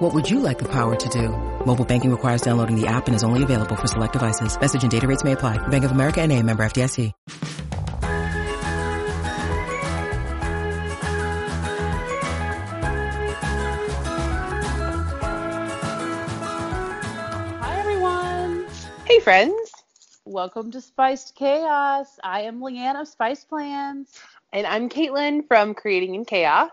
What would you like the power to do? Mobile banking requires downloading the app and is only available for select devices. Message and data rates may apply. Bank of America and a member FDIC. Hi, everyone. Hey, friends. Welcome to Spiced Chaos. I am Leanne of Spice Plans. And I'm Caitlin from Creating in Chaos.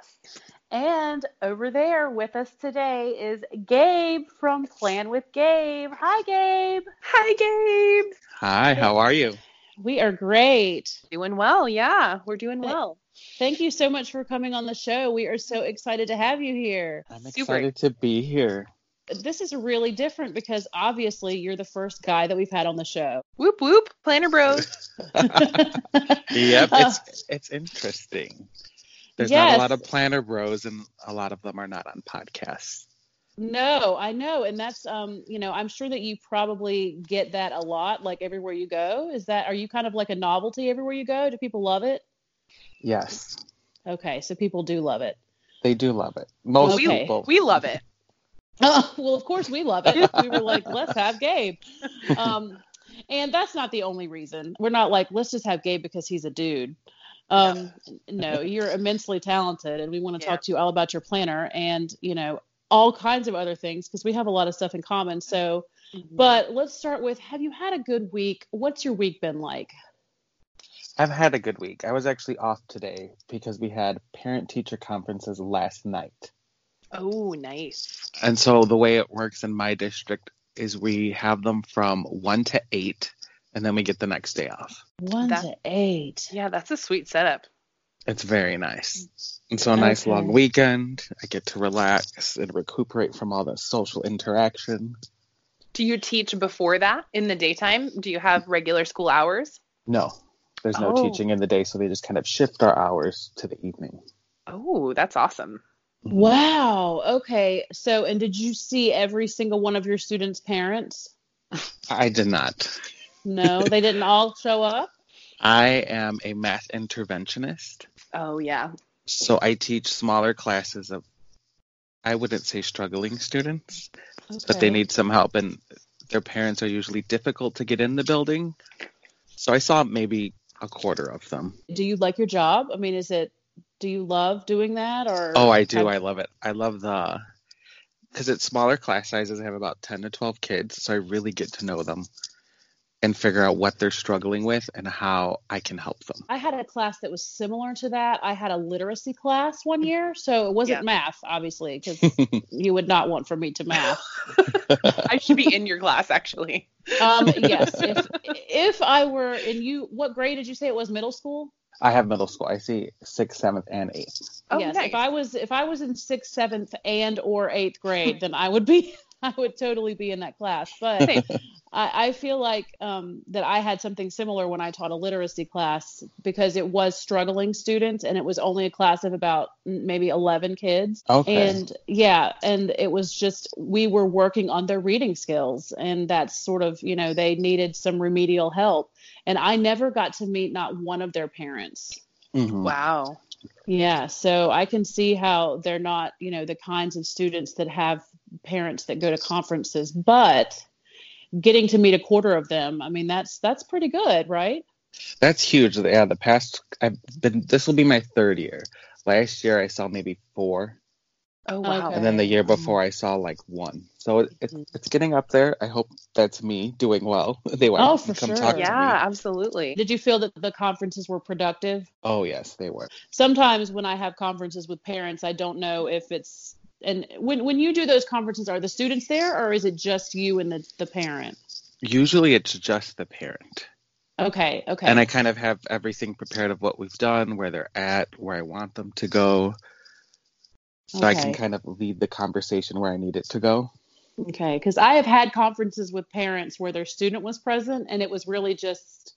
And over there with us today is Gabe from Plan with Gabe. Hi, Gabe. Hi, Gabe. Hi, how are you? We are great. Doing well. Yeah, we're doing well. Thank you so much for coming on the show. We are so excited to have you here. I'm Super. excited to be here. This is really different because obviously you're the first guy that we've had on the show. Whoop, whoop. Planner Bros. Yep, Uh, it's it's interesting. There's Yes. not a lot of planner bros, and a lot of them are not on podcasts. No, I know. And that's um, you know, I'm sure that you probably get that a lot, like everywhere you go. Is that are you kind of like a novelty everywhere you go? Do people love it? Yes, Okay, so people do love it. they do love it. Most Okay. we, people. we love it. Oh, well, of course we love it. We were like, let's have Gabe. Um, and that's not the only reason. We're not like, let's just have Gabe because he's a dude. Um, no, you're immensely talented, and we want to Yeah. talk to you all about your planner and you know all kinds of other things because we have a lot of stuff in common. So, but let's start with: Have you had a good week? What's your week been like? I've had a good week. I was actually off today because we had parent teacher conferences last night. oh, nice. And so the way it works in my district is we have them from 1 to 8 and then we get the next day off. One That- to eight. Yeah, that's a sweet setup. It's very nice. And so a nice Okay. long weekend. I get to relax and recuperate from all the social interaction. Do you teach before that in the daytime? Do you have regular school hours? No, there's no Oh. teaching in the day, so they just kind of shift our hours to the evening. Oh, that's awesome. Mm-hmm. Wow. Okay. So, and did you see every single one of your students' parents? I did not. No, they didn't all show up. I am a math interventionist, Oh, yeah. so I teach smaller classes of, I wouldn't say struggling students, but they need some help, and their parents are usually difficult to get in the building. So I saw maybe a quarter of them. Do you like your job? I mean, is it? Do you love doing that, or? Oh, I do. have- I love it. I love the because it's smaller class sizes. I have about ten to twelve kids, so I really get to know them and figure out what they're struggling with and how I can help them. I had a class that was similar to that. I had a literacy class one year, so it wasn't Yeah. math, obviously, because you would not want for me to math. I should be in your class, actually. Um, yes, if if I were in you, what grade did you say it was? Middle school? I have middle school. I see sixth, seventh, and eighth. Oh, yes. nice. If I was if I was in sixth, seventh, and or eighth grade, then I would be I would totally be in that class. But Same. I, I feel like um, that I had something similar when I taught a literacy class because it was struggling students and it was only a class of about maybe 11 kids. Okay. And yeah, and it was just, we were working on their reading skills. And that's sort of, you know, they needed some remedial help. And I never got to meet not one of their parents. Mhm. Wow. Yeah, so I can see how they're not, you know, the kinds of students that have parents that go to conferences, but getting to meet a quarter of them, I mean, that's that's pretty good, right? That's huge. Yeah, the past I've been. This will be my third year. Last year I saw maybe four, Oh, oh wow. Okay. and then the year before I saw like one. So it, it's mm-hmm. it's getting up there. I hope that's me doing well. They want Oh, to for come sure. talk to me. Yeah, absolutely. Did you feel that the conferences were productive? Oh yes, they were. Sometimes when I have conferences with parents, I don't know if it's and when when you do those conferences, are the students there or is it just you and the, the parent? Usually it's just the parent. Okay, okay. And I kind of have everything prepared of what we've done, where they're at, where I want them to go. So I can kind of lead the conversation where I need it to go. Okay, because I have had conferences with parents where their student was present, and it was really just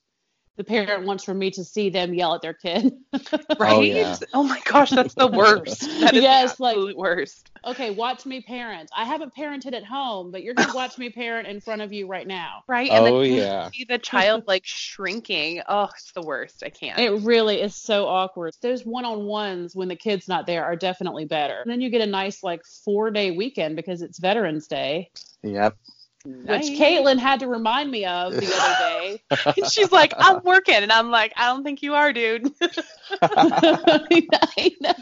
the parent wants for me to see them yell at their kid. Right? Oh, yeah. Oh my gosh, that's the worst. That is Yes, the like- worst. okay, watch me parent. I haven't parented at home, but you're gonna watch me parent in front of you right now. Right? And Oh then you yeah. see the child like shrinking. Oh, it's the worst. I can't. It really is so awkward. Those one-on-ones when the kid's not there are definitely better. And then you get a nice like four-day weekend because it's Veterans Day, Yep. Which Caitlin had to remind me of the other day. And she's like, I'm working. And I'm like, I don't think you are, dude. I know.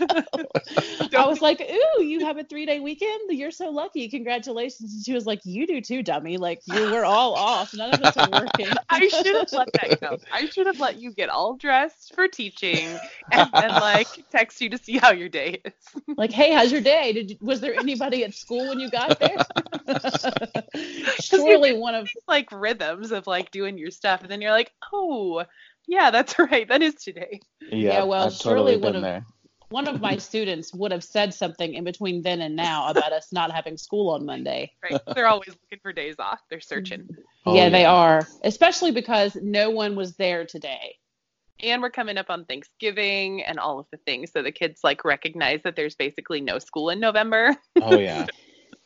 I was like, "Ooh, you have a three-day weekend? You're so lucky! Congratulations!" And she was like, "You do too, dummy. Like you, we're all off. None of us are working." I should have let that go. I should have let you get all dressed for teaching and then like text you to see how your day is. like, "Hey, how's your day? Did you, was there anybody at school when you got there?" Surely one of like rhythms of like doing your stuff. And then you're like, oh, yeah, that's right. That is today. Yeah, well, I've surely totally one been of- there. one of my students would have said something in between then and now about us not having school on Monday. Right. They're always looking for days off. They're searching. Mm-hmm. Oh, yeah, they are, especially because no one was there today. And we're coming up on Thanksgiving and all of the things. So the kids like recognize that there's basically no school in November. Oh yeah.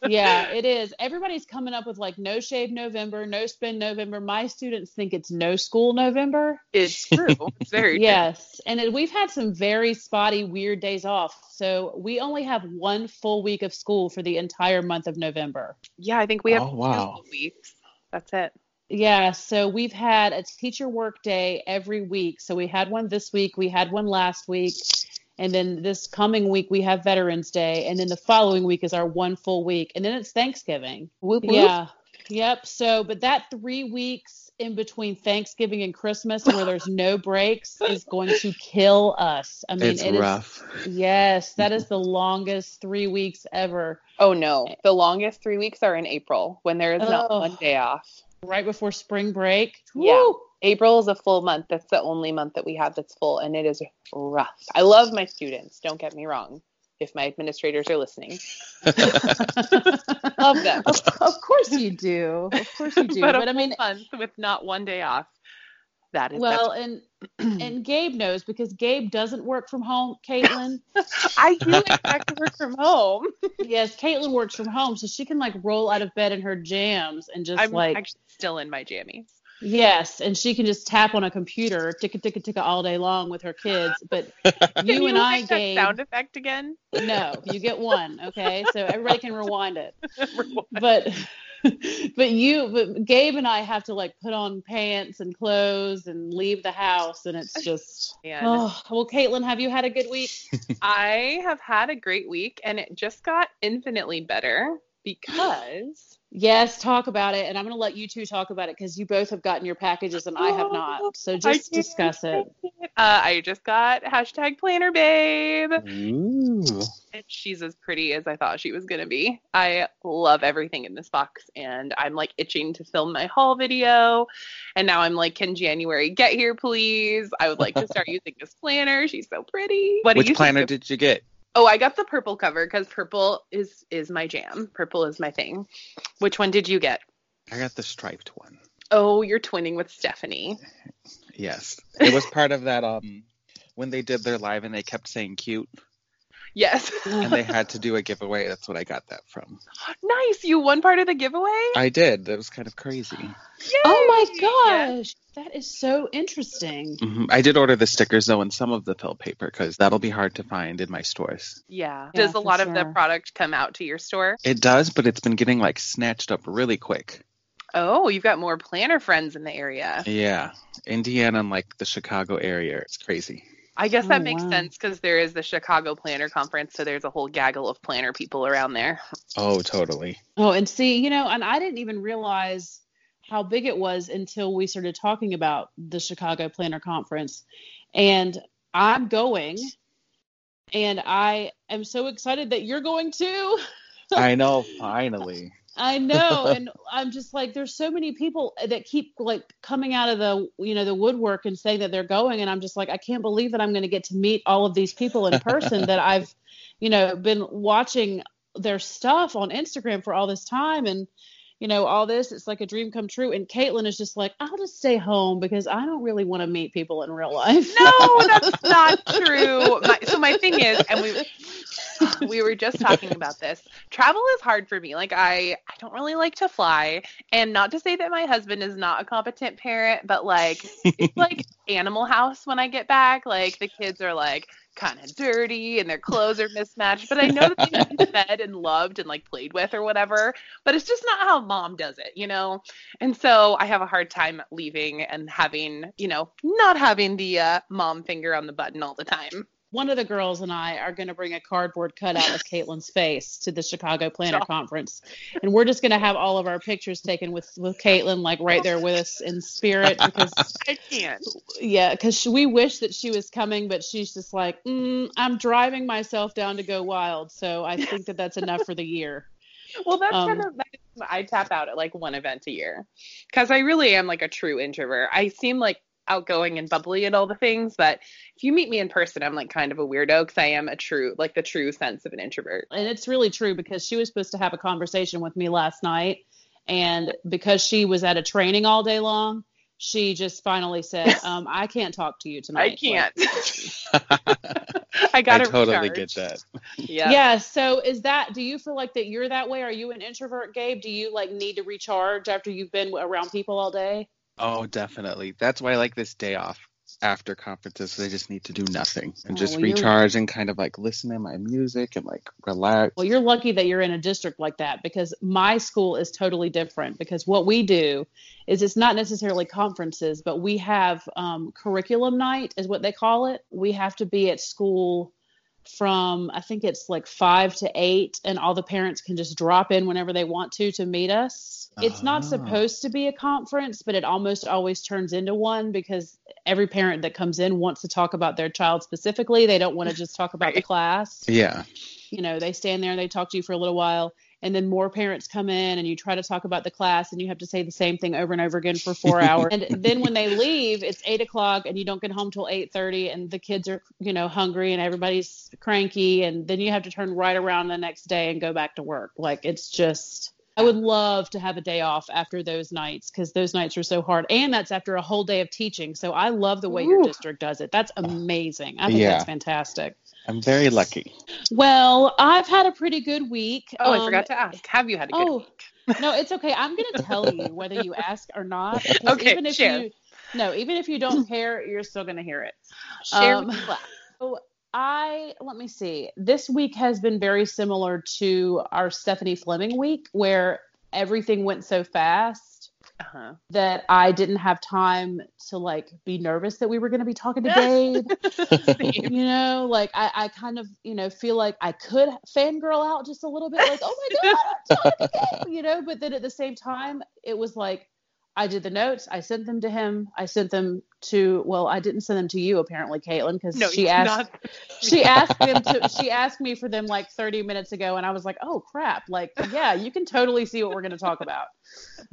Yeah, it is. Everybody's coming up with like no shave November, no spend November. My students think it's no school November. It's true. It's very true. Yes, and it, we've had some very spotty, weird days off. So we only have one full week of school for the entire month of November. Yeah, I think we have Oh, two wow. full weeks. That's it. Yeah, so we've had a teacher work day every week. So we had one this week, we had one last week, and then this coming week we have Veterans Day, and then the following week is our one full week, and then it's Thanksgiving. Whoop, whoop. Yeah. Yep. So, but that three weeks in between Thanksgiving and Christmas where there's no breaks is going to kill us. I mean, it's it is- rough. yes, that is the longest three weeks ever. Oh no. The longest three weeks are in April when there is not Oh. one day off. Right before spring break. Yeah. Woo! April is a full month. That's the only month that we have that's full, and it is rough. I love my students. Don't get me wrong. If my administrators are listening, love them. Of, of course you do. Of course you do. but, but a I mean, month with not one day off. That is well, and and Gabe knows because Gabe doesn't work from home. Caitlin, I do expect to work from home. yes, Caitlin works from home, so she can like roll out of bed in her jams and just I'm like actually still in my jammies. Yes, and she can just tap on a computer, ticka ticka ticka all day long with her kids. But Can you and I, make that Gabe, sound effect again? no, you get one, okay? So everybody can rewind it. But but you, but Gabe and I have to like put on pants and clothes and leave the house, and it's just. And Oh, well, Caitlin, have you had a good week? I have had a great week, and it just got infinitely better because Yes, talk about it, and I'm going to let you two talk about it because you both have gotten your packages and I have not. So just discuss it. Uh, I just got hashtag planner babe. Ooh. And she's as pretty as I thought she was gonna be. I love everything in this box, and I'm like itching to film my haul video. And now I'm like, can January get here, please? I would like to start using this planner. She's so pretty. What do Which you planner think? did you get? Oh, I got the purple cover because purple is is my jam. Purple is my thing. Which one did you get? I got the striped one. Oh, you're twinning with Stephanie. Yes. It was part of that um when they did their live and they kept saying cute Yes. and they had to do a giveaway. That's what I got that from. nice. You won part of the giveaway. I did. That was kind of crazy. Oh my Yay! gosh, that is so interesting. hmm I did order the stickers though and some of the pill paper because that'll be hard to find in my stores. Yeah. Yeah, Does a for lot of the product come out to your store? It does, but it's been getting like snatched up really quick. Oh, you've got more planner friends in the area. Yeah. Indiana and like the Chicago area. It's crazy. I guess Oh, that makes wow. sense because there is the Chicago Planner Conference, so there's a whole gaggle of planner people around there. Oh, totally. Oh, and see, you know, and I didn't even realize how big it was until we started talking about the Chicago Planner Conference. And I'm going, and I am so excited that you're going too. I know, finally. I know, and I'm just like, there's so many people that keep like coming out of the, you know, the woodwork and saying that they're going, and I'm just like, I can't believe that I'm going to get to meet all of these people in person that I've, you know, been watching their stuff on Instagram for all this time, and you know, all this. It's like a dream come true. And Caitlin is just like, I'll just stay home because I don't really want to meet people in real life. No, that's not true. My, so my thing is, and we we were just talking about this. Travel is hard for me. Like I I don't really like to fly, and not to say that my husband is not a competent parent, but like it's like Animal House when I get back. Like the kids are like kind of dirty and their clothes are mismatched, but I know that they need to be fed and loved and like played with or whatever. But it's just not how mom does it, you know? And so I have a hard time leaving and having, you know, not having the uh, mom finger on the button all the time one of the girls and I are going to bring a cardboard cutout of Caitlin's face to the Chicago Planner Conference, and we're just going to have all of our pictures taken with with Caitlin, like right there with us in spirit, because I can't. Yeah, because we wish that she was coming, but she's just like, mm, I'm driving myself down to go wild, so I think that that's enough for the year. Well, that's um, kind of I tap out at like one event a year because I really am like a true introvert. I seem like outgoing and bubbly and all the things but if you meet me in person i'm like kind of a weirdo because i am a true like the true sense of an introvert. And it's really true because she was supposed to have a conversation with me last night and because she was at a training all day long she just finally said um, i can't talk to you tonight i can't. i gotta totally recharge. get that. Yeah. Yeah so is that do you feel like that you're that way? Are you an introvert gabe? Do you like need to recharge after you've been around people all day Oh, definitely. That's why I like this day off after conferences. So I just need to do nothing and Oh, just well, recharge and kind of like listen to my music and like relax. Well, you're lucky that you're in a district like that because my school is totally different. Because what we do is it's not necessarily conferences, but we have um, curriculum night, is what they call it. We have to be at school from I think it's like five to eight, and all the parents can just drop in whenever they want to to meet us. It's not Ah. supposed to be a conference, but it almost always turns into one because every parent that comes in wants to talk about their child specifically. They don't want to just talk about the class yeah. you know they stand there and they talk to you for a little while and then more parents come in and you try to talk about the class and you have to say the same thing over and over again for four hours and then when they leave it's eight o'clock and you don't get home till 8.30 and the kids are you know hungry and everybody's cranky and then you have to turn right around the next day and go back to work like it's just I would love to have a day off after those nights because those nights are so hard. And that's after a whole day of teaching. So I love the way your district does it. That's amazing. I think Yeah. that's fantastic. I'm very lucky. Well, I've had a pretty good week. Oh, I Um, forgot to ask. Have you had a good oh, week? no, it's okay. I'm going to tell you whether you ask or not. Okay, even if share. you no, even if you don't care, you're still going to hear it. Share Um, with the class. So I let me see. This week has been very similar to our Stephanie Fleming week, where everything went so fast Uh-huh. that I didn't have time to like be nervous that we were going to be talking to Gabe. you know, like I, I kind of, you know, feel like I could fangirl out just a little bit, like, oh my God, I'm talking to Gabe, you know, but then at the same time, it was like, I did the notes, I sent them to him, I sent them to, well, I didn't send them to you apparently, Caitlin, because no, she asked, not. she asked them to, she asked me for them like 30 minutes ago, and I was like, oh crap, like, yeah, you can totally see what we're going to talk about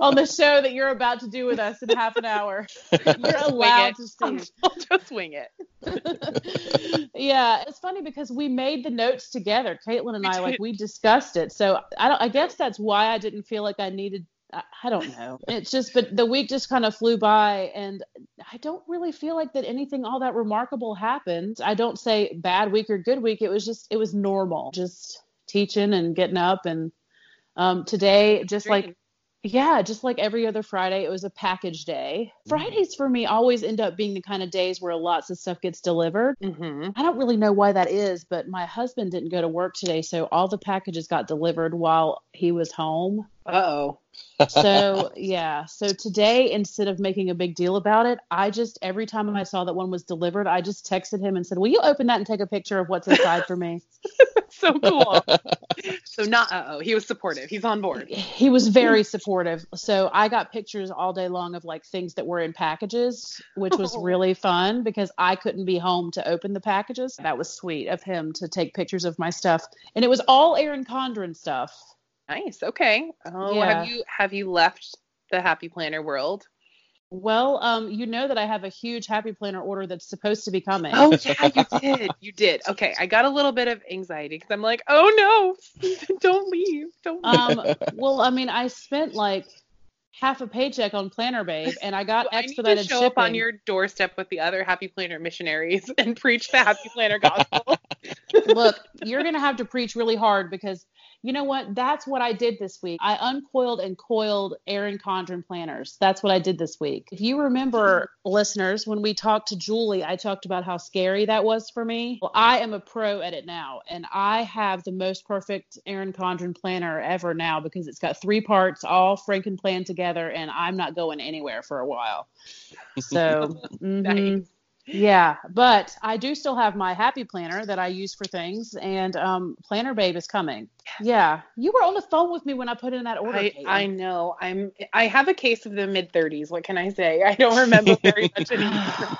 on the show that you're about to do with us in half an hour. You're allowed to see. I'll just wing it. yeah, it's funny because we made the notes together. Caitlin and I, like, we discussed it. So I don't. I guess that's why I didn't feel like I needed. I, I don't know. It's just, but the week just kind of flew by, and I don't really feel like that anything all that remarkable happened. I don't say bad week or good week. It was just, it was normal, just teaching and getting up, and um, today, just like yeah, just like every other Friday, it was a package day. Fridays for me always end up being the kind of days where lots of stuff gets delivered. Mm-hmm. I don't really know why that is, but my husband didn't go to work today, so all the packages got delivered while he was home. Uh-oh. So, yeah. So today, instead of making a big deal about it, I just, every time I saw that one was delivered, I just texted him and said, Will you open that and take a picture of what's inside for me? so cool. so not uh-oh. He was supportive. He's on board. he was very supportive. So I got pictures all day long of like things that were in packages, which was Oh. really fun because I couldn't be home to open the packages. That was sweet of him to take pictures of my stuff. And it was all Erin Condren stuff. Nice. Okay. Oh, Yeah. have you have you left the happy planner world? Well, um, you know that I have a huge happy planner order that's supposed to be coming. Oh yeah, you did. You did. Okay, I got a little bit of anxiety because I'm like, oh no, don't leave, don't. Leave. Um, well, I mean, I spent like half a paycheck on Planner Babe, and I got Well, I need expedited to show shipping. up on your doorstep with the other Happy Planner missionaries and preach the Happy Planner gospel. Look, you're gonna have to preach really hard because you know what? That's what I did this week. I uncoiled and coiled Erin Condren planners. That's what I did this week. If you remember, listeners, when we talked to Julie, I talked about how scary that was for me. Well, I am a pro at it now, and I have the most perfect Erin Condren planner ever now because it's got three parts, all Franken planned together, and I'm not going anywhere for a while. So, mhm. Nice. Yeah, but I do still have my happy planner that I use for things, and um, Planner Babe is coming. Yeah, you were on the phone with me when I put in that order. I, I know. I'm. I have a case of the mid 30s. What can I say? I don't remember very much anymore.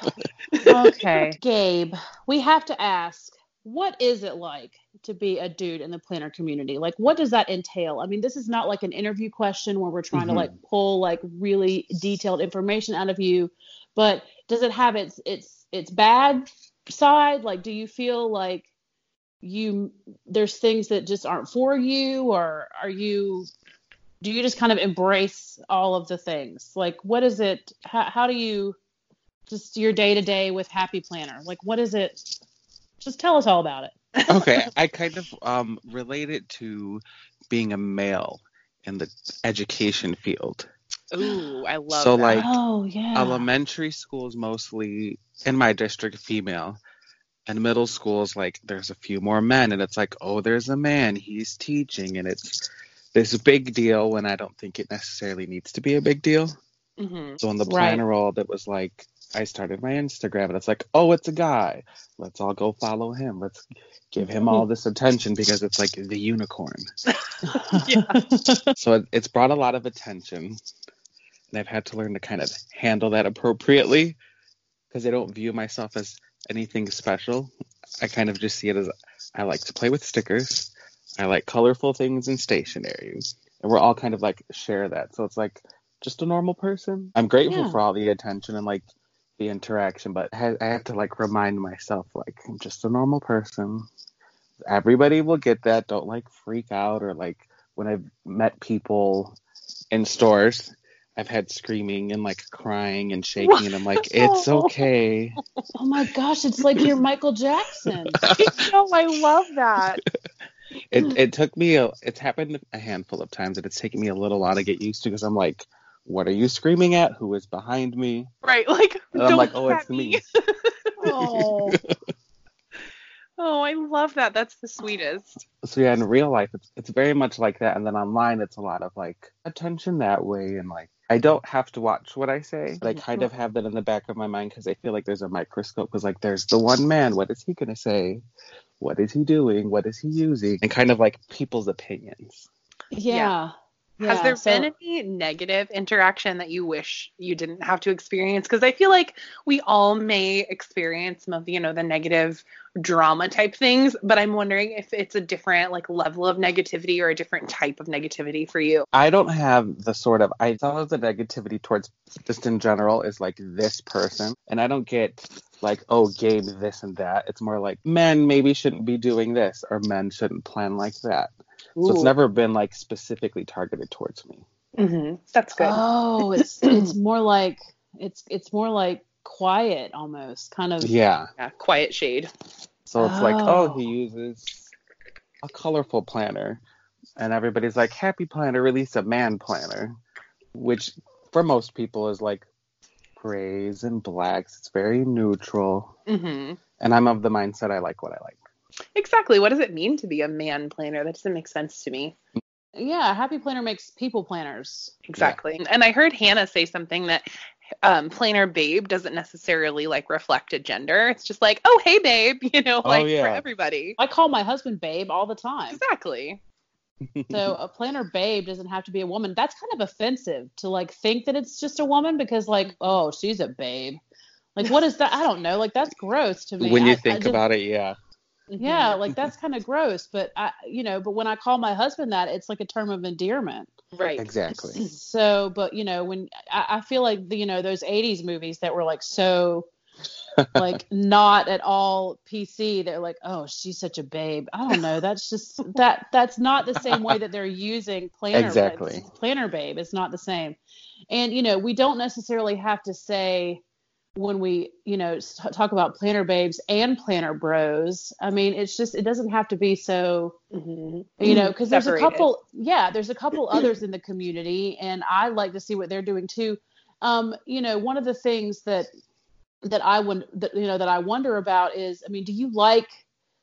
okay, Gabe, we have to ask, what is it like to be a dude in the planner community? Like, what does that entail? I mean, this is not like an interview question where we're trying to Mhm. like pull like really detailed information out of you, but does it have its its its bad side? Like, do you feel like you there's things that just aren't for you, or are you do you just kind of embrace all of the things? Like, what is it? How, how do you just your day to day with Happy Planner? Like, what is it? Just tell us all about it. okay, I kind of um, relate it to being a male in the education field. Ooh, I love So, that. like, oh yeah. Elementary schools mostly in my district female, and middle schools like there's a few more men, and it's like, oh, there's a man, he's teaching, and it's this big deal when I don't think it necessarily needs to be a big deal. hmm So in the Right. planner world, it was like I started my Instagram, and it's like, oh, it's a guy. Let's all go follow him. Let's give him all this attention because it's like the unicorn. Yeah. So it, it's brought a lot of attention, and I've had to learn to kind of handle that appropriately because I don't view myself as anything special. I kind of just see it as I like to play with stickers. I like colorful things and stationery, and we're all kind of like share that. So it's like just a normal person. I'm grateful Yeah. for all the attention and like the interaction, but I I have to like remind myself like I'm just a normal person. Everybody will get that. Don't like freak out or like when I've met people in stores, I've had screaming and like crying and shaking, and I'm like, it's okay. oh my gosh, it's like you're Michael Jackson. no, I love that. It it took me a it's happened a handful of times, and it's taken me a little while to get used to because I'm like, what are you screaming at? Who is behind me? Right, like And I'm don't like, oh, it's at me. Oh, Oh, I love that. That's the sweetest. So yeah, in real life, it's it's very much like that, and then online, it's a lot of like attention that way, and like I don't have to watch what I say, but I kind of mm-hmm. have that in the back of my mind because I feel like there's a microscope. Because like there's the one man, what is he gonna say? What is he doing? What is he using? And kind of like people's opinions. yeah. Has Yeah, there so- been any negative interaction that you wish you didn't have to experience? Because I feel like we all may experience some of, you know, the negative drama type things, but I'm wondering if it's a different like level of negativity or a different type of negativity for you. I don't have the sort of I thought of the negativity towards just in general is like this person, and I don't get like oh Gabe this and that. It's more like men maybe shouldn't be doing this or men shouldn't plan like that. So it's never been like specifically targeted towards me. hmm That's good. Oh, it's it's more like it's it's more like quiet almost, kind of. Yeah. yeah, quiet shade. So it's like oh Oh. he uses a colorful planner, and everybody's like happy planner release a man planner, which for most people is like grays and blacks. It's very neutral. hmm And I'm of the mindset I like what I like. Exactly. What does it mean to be a man planner? That doesn't make sense to me. Yeah, Happy Planner makes people planners. Exactly. And I heard Hannah say something that um, planner babe doesn't necessarily like reflect a gender. It's just like, oh, hey, babe, you know, like yeah. for everybody. I call my husband babe all the time. Exactly. So a planner babe doesn't have to be a woman. That's kind of offensive to like think that it's just a woman because like, oh, she's a babe. Like what is that? I don't know. Like that's gross to me. when you I- I think just- about it, yeah. Yeah, mm-hmm. like that's kind of gross. But I, you know, but when I call my husband that, it's like a term of endearment. Right. Exactly. So, but you know, when I, I feel like the, you know those '80s movies that were like so, like not at all PC. They're like, oh, she's such a babe. I don't know. That's just that. That's not the same way that they're using planner. Exactly. Planner babe. It's not the same. And you know, we don't necessarily have to say when we you know talk about planner babes and planner bros. I mean, it's just it doesn't have to be so Mhm. you know because there's a couple yeah there's a couple others in the community and i like to see what they're doing too um you know one of the things that that i would that you know that i wonder about is i mean do you like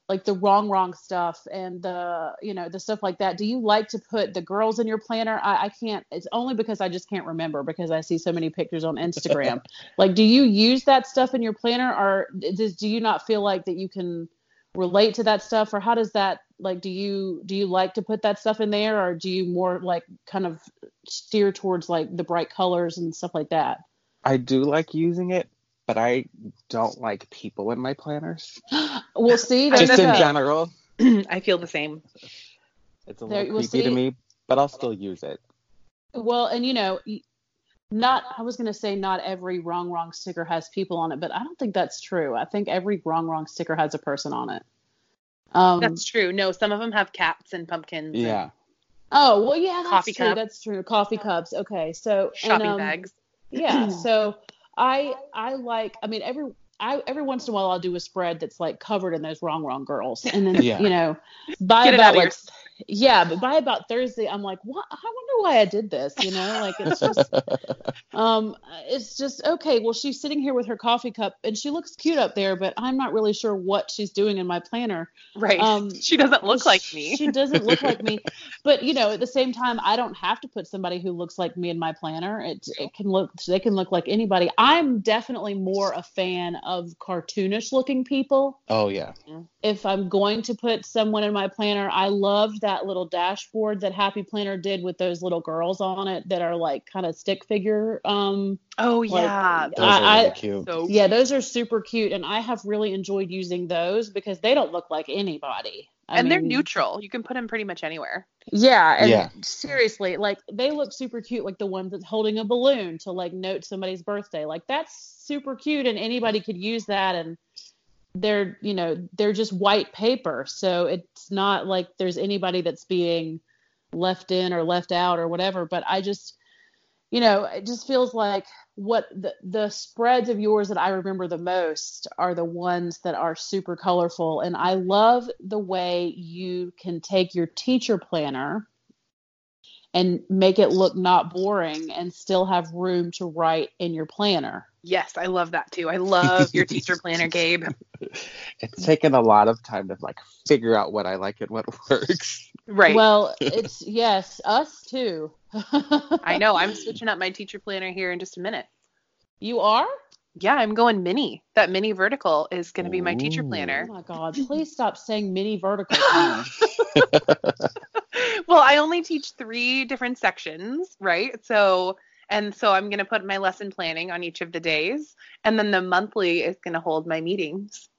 like the RongRong stuff and the you know the stuff like that. Do you like to put the girls in your planner? I, I can't it's only because i just can't remember because i see so many pictures on instagram. Like do you use that stuff in your planner or does do you not feel like that you can relate to that stuff or how does that like do you do you like to put that stuff in there or do you more like kind of steer towards like the bright colors and stuff like that? I do like using it, but I don't like people in my planners. we'll see Just in a- general, I feel the same. it's a There- little we'll creepy to me, but I'll still use it. well and you know not i was going to say not every RongRong sticker has people on it but i don't think that's true i think every RongRong sticker has a person on it um That's true. No, some of them have cats and pumpkins. and Yeah. oh well yeah that's Coffee true cup. that's true coffee cups okay so and, shopping um, bags. yeah so i i like i mean every I, every once in a while I'll do a spread that's like covered in those RongRong girls and then Yeah. you know by Get it about like yeah but by about Thursday I'm like what I wonder why I did this you know like it's just um it's just okay well she's sitting here with her coffee cup and she looks cute up there but I'm not really sure what she's doing in my planner Right. um, she doesn't look like me. she doesn't look like me. But you know, at the same time, I don't have to put somebody who looks like me in my planner. It it can look they can look like anybody. I'm definitely more a fan of cartoonish looking people. oh yeah. If I'm going to put someone in my planner, I love that little dashboard that Happy Planner did with those little girls on it that are like kind of stick figure. Um, oh like, yeah. Those I- are I- cute. so yeah, those are super cute, and I have really enjoyed using those because they don't look like anybody. I and they're neutral. You can put them pretty much anywhere. Yeah, and Yeah. seriously, like they look super cute, like the one that's holding a balloon to like note somebody's birthday. Like that's super cute, and anybody could use that. And they're, you know, they're just white paper, so it's not like there's anybody that's being left in or left out or whatever. But I just, you know, it just feels like what the the spreads of yours that I remember the most are the ones that are super colorful and I love the way you can take your teacher planner and make it look not boring and still have room to write in your planner. Yes, I love that too. I love your teacher planner, Gabe. It's taken a lot of time to like figure out what I like and what works. Right. Well, it's yes, us too. I know. I'm switching up my teacher planner here in just a minute. You are? Yeah, I'm going mini. That mini vertical is going to be my teacher planner. Oh my god, please stop saying mini vertical. Well, I only teach three different sections, right? So, and so I'm going to put my lesson planning on each of the days, and then the monthly is going to hold my meetings.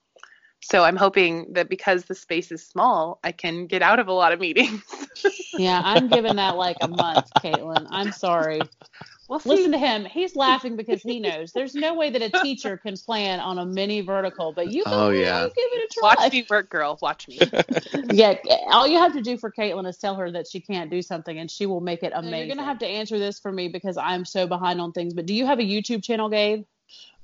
So I'm hoping that because the space is small, I can get out of a lot of meetings. yeah, I'm giving that like a month, Caitlin. I'm sorry. We'll see. Listen to him. He's laughing because he knows there's no way that a teacher can plan on a mini vertical, but you Oh, go, yeah. you give it a try. Watch me work, girl. Watch me. Yeah, all you have to do for Caitlin is tell her that she can't do something, and she will make it amazing. You're gonna have to answer this for me because I'm so behind on things. But do you have a YouTube channel, Gabe?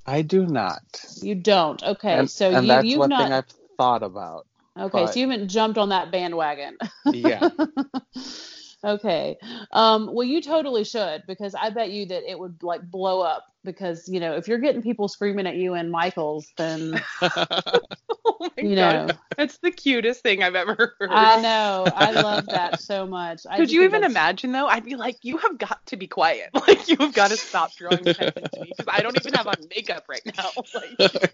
I do not. You don't. Okay, and, so and you that's you've one not. thing I've thought about. okay, but- so you haven't jumped on that bandwagon. Yeah. okay. Um, well, you totally should because I bet you that it would like blow up because you know if you're getting people screaming at you in Michaels, then oh my you god, know that's the cutest thing I've ever heard. I know I love that so much. I Could just you even that's- imagine though? I'd be like, you have got to be quiet. Like you have got to stop drawing attention to me because I don't even have on makeup right now. Like,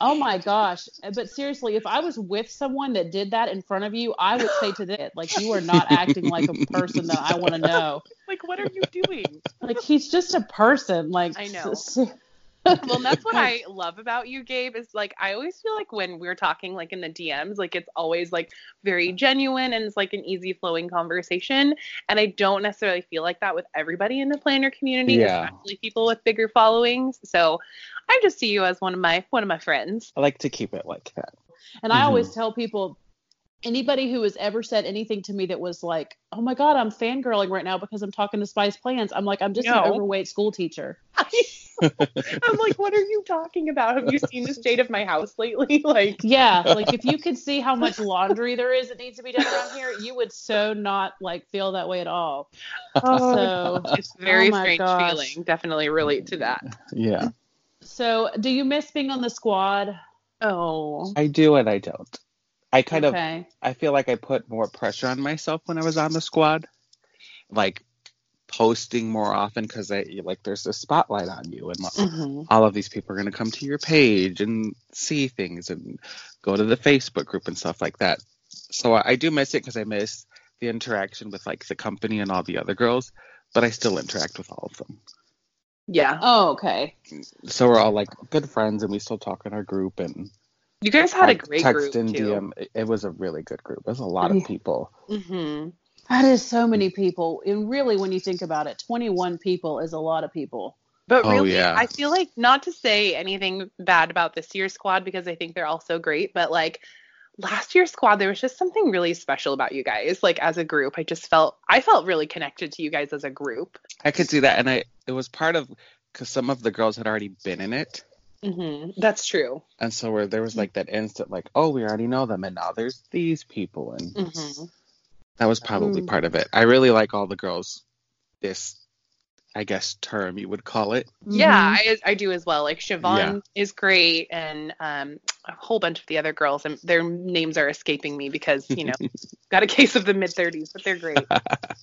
Oh my gosh! But seriously, if I was with someone that did that in front of you, I would say to them, like, you are not acting like a person that I want to know. like what are you doing? Like he's just a person. Like I know. well, that's what I love about you, Gabe, is like I always feel like when we're talking like in the DMs, like it's always like very genuine and it's like an easy flowing conversation. And I don't necessarily feel like that with everybody in the planner community, Yeah. especially people with bigger followings. So I just see you as one of my one of my friends. I like to keep it like that. And I always Mhm. tell people anybody who has ever said anything to me that was like, "Oh my god, I'm fangirling right now because I'm talking to Spice Plans." I'm like, I'm just No. an overweight school teacher. I'm like, what are you talking about? Have you seen the state of my house lately? Like, Yeah, like if you could see how much laundry there is that needs to be done around here, you would so not like feel that way at all. Oh, so, it's oh very Oh strange gosh. feeling. Definitely relate to that. Yeah. so do you miss being on the squad? Oh, I do and I don't. I kind of. I feel like I put more pressure on myself when I was on the squad, like posting more often because I like there's a spotlight on you and like, Mhm. all of these people are going to come to your page and see things and go to the Facebook group and stuff like that. So I, I do miss it because I miss the interaction with like the company and all the other girls, but I still interact with all of them. yeah. Oh, okay. So we're all like good friends and we still talk in our group and You guys had a great text group and too. DM. It, it was a really good group. There's a lot of Yeah. people. hmm That is so many people. And really, when you think about it, 21 people is a lot of people. But Oh, really, yeah. I feel like not to say anything bad about this year's squad because I think they're all so great, but like last year's squad, there was just something really special about you guys. Like as a group, I just felt I felt really connected to you guys as a group. I could see that, and I it was part of because some of the girls had already been in it, hmm That's true. and so where there was like that instant like, oh, we already know them, and now there's these people, and hmm that was probably Mm. part of it. I really like all the girls. This, I guess, term you would call it. Yeah, Mhm. I, I do as well. Like Siobhan Yeah. is great, and um, a whole bunch of the other girls, and their names are escaping me because you know got a case of the mid thirties, but they're great.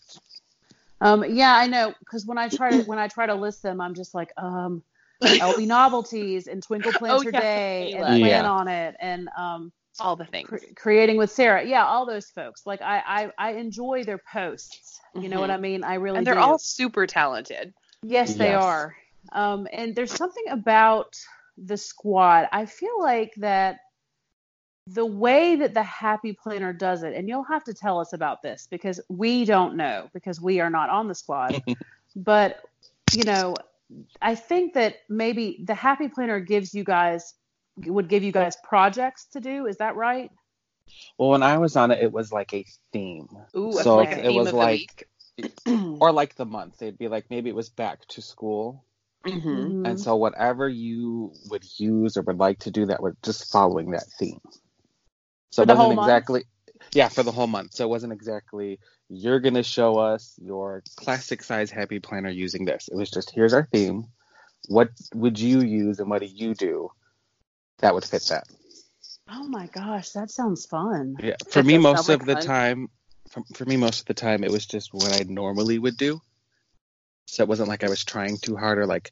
Um, yeah, I know. Because when I try to when I try to list them, I'm just like, um, LB Novelties and Twinkle Plans Oh, for yeah, Day and Plan Yeah. on It and um, All the things. cre- creating with Sarah. Yeah, all those folks. Like I, I, I enjoy their posts. You know what Mhm. I mean? I really and they're do. all super talented. Yes, they Yes. are. Um, and there's something about the squad. I feel like that the way that the Happy Planner does it, and you'll have to tell us about this because we don't know because we are not on the squad. but you know, I think that maybe the Happy Planner gives you guys would give you guys projects to do. Is that right? Well, when I was on it, it was like a theme, Ooh, So like if a it theme was of the like- week. or like the month. They'd be like maybe it was back to school, Mhm. Mhm. and so whatever you would use or would like to do that was just following that theme. So the it wasn't month? Exactly yeah, for the whole month. So it wasn't exactly you're gonna show us your classic size happy planner using this. It was just here's our theme. What would you use and what do you do that would fit that? Oh my gosh, that sounds fun. Yeah. For That me most of like the fun. time for, for me most of the time it was just what I normally would do. So it wasn't like I was trying too hard or like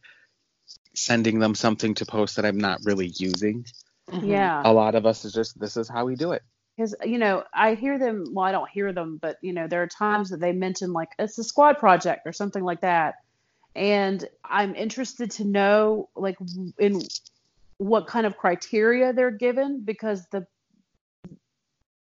sending them something to post that I'm not really using. Mhm. Yeah. A lot of us is just this is how we do it. Because you know i hear them well i don't hear them but you know there are times that they mention like it's a squad project or something like that. And i'm interested to know like in what kind of criteria they're given because the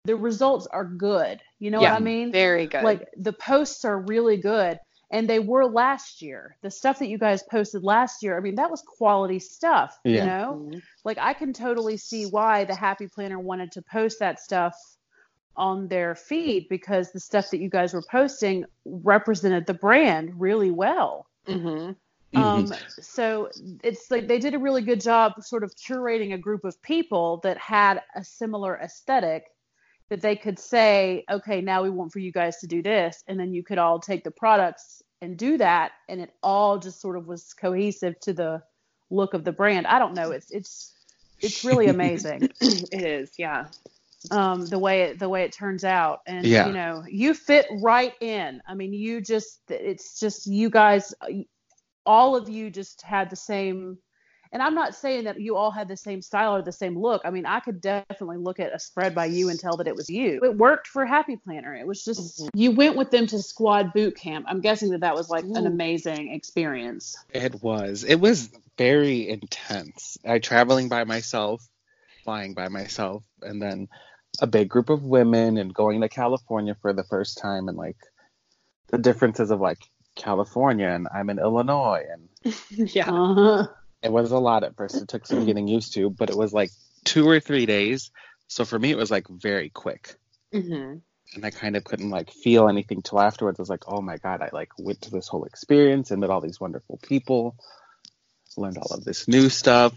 the results are good. You know Yeah, what i mean? Very good. like the posts are really good and they were last year the stuff that you guys posted last year i mean that was quality stuff you Yeah. know Mhm. like I can totally see why the Happy Planner wanted to post that stuff on their feed because the stuff that you guys were posting represented the brand really well. Mhm. Um, so it's like they did a really good job sort of curating a group of people that had a similar aesthetic that they could say, okay, now we want for you guys to do this. And then you could all take the products and do that. And it all just sort of was cohesive to the look of the brand. I don't know. It's, it's, it's really amazing it is. Yeah. um, the way it the way it turns out and Yeah. you know you fit right in i mean you just it's just you guys all of you just had the same and i'm not saying that you all had the same style or the same look i mean i could definitely look at a spread by you and tell that it was you it worked for happy planner it was just Mhm. you went with them to squad boot camp i'm guessing that that was like an amazing experience It was. It was very intense. I traveling by myself, flying by myself, and then a big group of women and going to California for the first time and like the differences of like California and I'm in Illinois and yeah. Uh-huh. It was a lot at first. It took some getting used to, but it was like two or three days. So for me, it was like very quick. hmm And I kind of couldn't like feel anything till afterwards. I was like, oh my God, I like went to this whole experience and met all these wonderful people, learned all of this new stuff.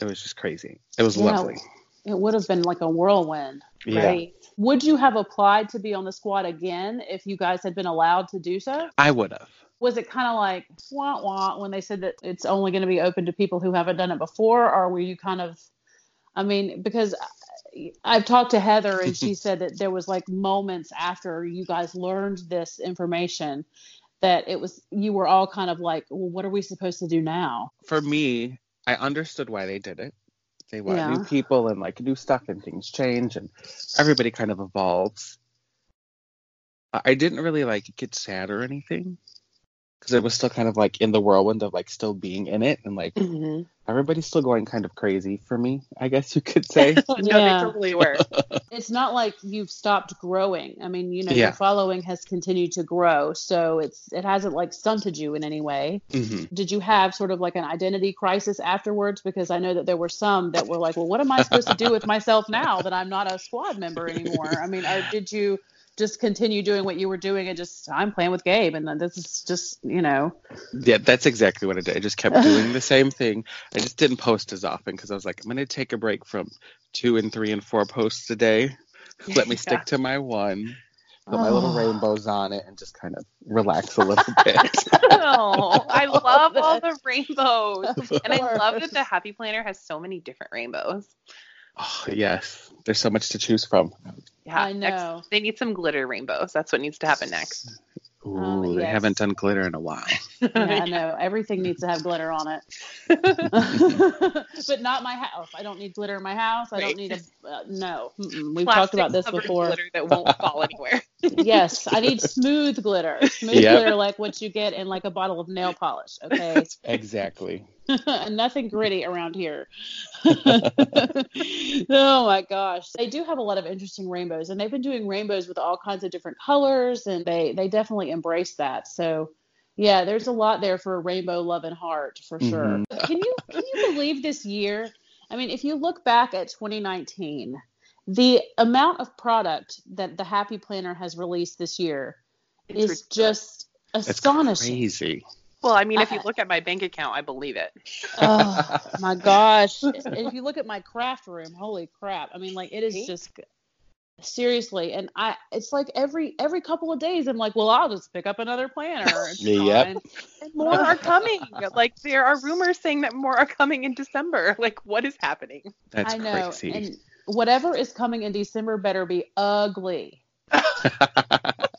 It was just crazy. It was Yeah. lovely. It would have been like a whirlwind. Yeah. Would you have applied to be on the squad again if you guys had been allowed to do so? I would have. Was it kind of like wah wah when they said that it's only going to be open to people who haven't done it before, or were you kind of, I mean, because I've talked to Heather and she said that there was like moments after you guys learned this information that it was you were all kind of like, well, what are we supposed to do now? For me, I understood why they did it. They want Yeah. new people and like new stuff and things change and everybody kind of evolves. I I didn't really like get sad or anything because it was still kind of like in the whirlwind of like still being in it and like hmm everybody's still going kind of crazy for me, I guess you could say. no, Yeah. they totally were. It's not like you've stopped growing. I mean, you know, Yeah. your following has continued to grow, so it's it hasn't like stunted you in any way. hmm did you have sort of like an identity crisis afterwards? Because I know that there were some that were like, well, what am I supposed to do with myself now that I'm not a squad member anymore? I mean, or did you just continue doing what you were doing and just I'm playing with Gabe and then this is just you know Yeah, that's exactly what I did. I just kept doing the same thing. I just didn't post as often because I was like, I'm going to take a break from two and three and four posts a day. Let me stick to my one, put my little Oh. rainbows on it, and just kind of relax a little bit. oh, I love all the rainbows. And I love that the Happy Planner has so many different rainbows. Oh, yes, there's so much to choose from. Yeah, I next- know. they need some glitter rainbows. That's what needs to happen next. Ooh, Um, they haven't done glitter in a while. yeah, I know everything needs to have glitter on it, but not my house. I don't need glitter in my house. I don't need a uh, no. Mm-mm. We've Plastic talked about this before. Glitter that won't fall anywhere. yes, I need smooth glitter. Smooth Yep. glitter like what you get in like a bottle of nail polish. Okay. Exactly. Nothing gritty around here. oh my gosh. They do have a lot of interesting rainbows and they've been doing rainbows with all kinds of different colors and they they definitely embrace that. So yeah, there's a lot there for rainbow love and heart for sure. Mhm. Can you can you believe this year? I mean, if you look back at 2019, the amount of product that the Happy Planner has released this year It's is ridiculous. just It's astonishing. crazy. Well, I mean, if you uh, look at my bank account, I believe it. oh my gosh if you look at my craft room holy crap i mean like it is just seriously and i it's like every every couple of days i'm like well i'll just pick up another planner It's Yep. fine. And more are coming. Like there are rumors saying that more are coming in December. Like what is happening? That's i know crazy. and whatever is coming in december better be ugly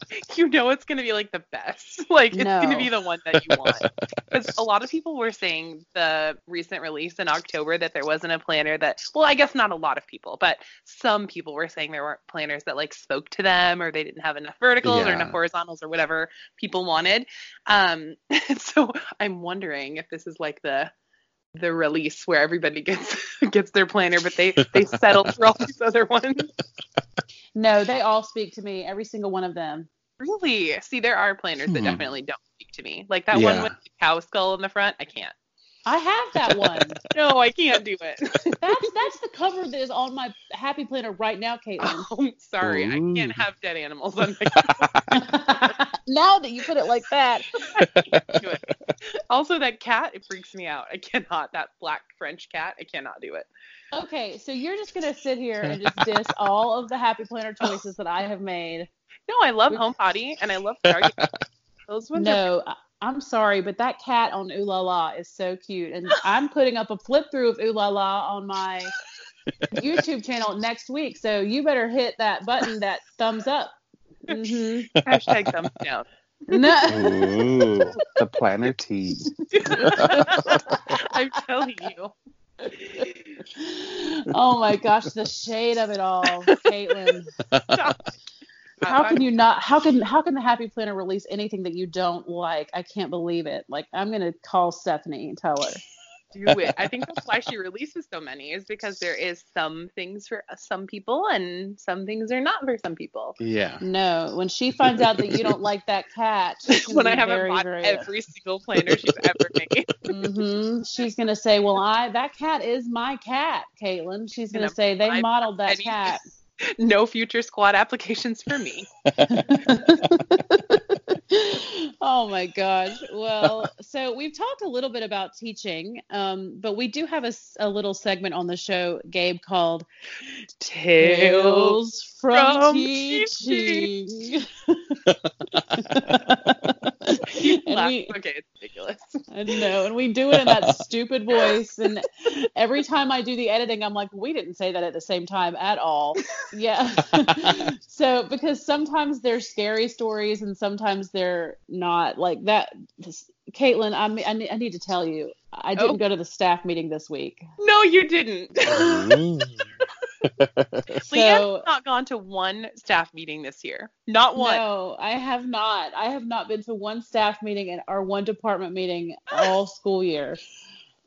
You know it's going to be like the best. Like it's going to be the one that you want. Because a lot of people were saying the recent release in October that there wasn't a planner that, well, I guess not a lot of people, but some people were saying there weren't planners that like spoke to them or they didn't have enough verticals or enough horizontals or whatever people wanted. Um, so I'm wondering if this is like the the release where everybody gets gets their planner, but they they settled for all these other ones. no they all speak to me every single one of them Really? See, there are planners that Hmm. definitely don't speak to me. Like that one with the cow skull in the front. I can't. i have that one No, I can't do it. that's that's the cover that is on my happy planner right now caitlin oh, I'm sorry. I can't have dead animals on my now that you put it like that do. Also, that cat, it freaks me out. I cannot. That black French cat, I cannot do it. Okay, so you're just gonna sit here and just diss all of the Happy Planner choices that I have made. No, I love Home Potty and I love Target. Those ones No, I- I'm sorry, but that cat on Ooh La La is so cute, and I'm putting up a flip through of Ooh La La on my YouTube channel next week. So you better hit that button, that thumbs up. Hmm hashtag thumbs down. No. Ooh, the planner tea. I'm telling you. oh my gosh, the shade of it all, Caitlin. How can you not? How can how can the Happy Planner release anything that you don't like? I can't believe it. Like I'm gonna call Stephanie and tell her. Do it. I think that's why she releases so many, is because there is some things for some people and some things are not for some people. Yeah. No, when she finds out that you don't like that cat, when I haven't very, bought very every single planner she's ever made. hmm She's gonna say, "Well, I that cat is my cat, Caitlin." She's gonna Gonna say they buy modeled that any- cat. no future squad applications for me. oh my gosh. Well, so we've talked a little bit about teaching, um, but we do have a little segment on the show, Gabe, called Tales from, from Teaching. You laugh. we- okay, it's ridiculous. I know, and we do it in that stupid voice. And every time I do the editing, I'm like, we didn't say that at the same time at all. Yeah. so because sometimes they're scary stories, and sometimes they're not like that. this- Caitlin, I'm, I, I need to tell you, I didn't Oh. go to the staff meeting this week. No, you didn't. Ooh. Leanne's So not gone to one staff meeting this year. Not one. no, I have not. I have not been to one staff meeting and our one department meeting all school year.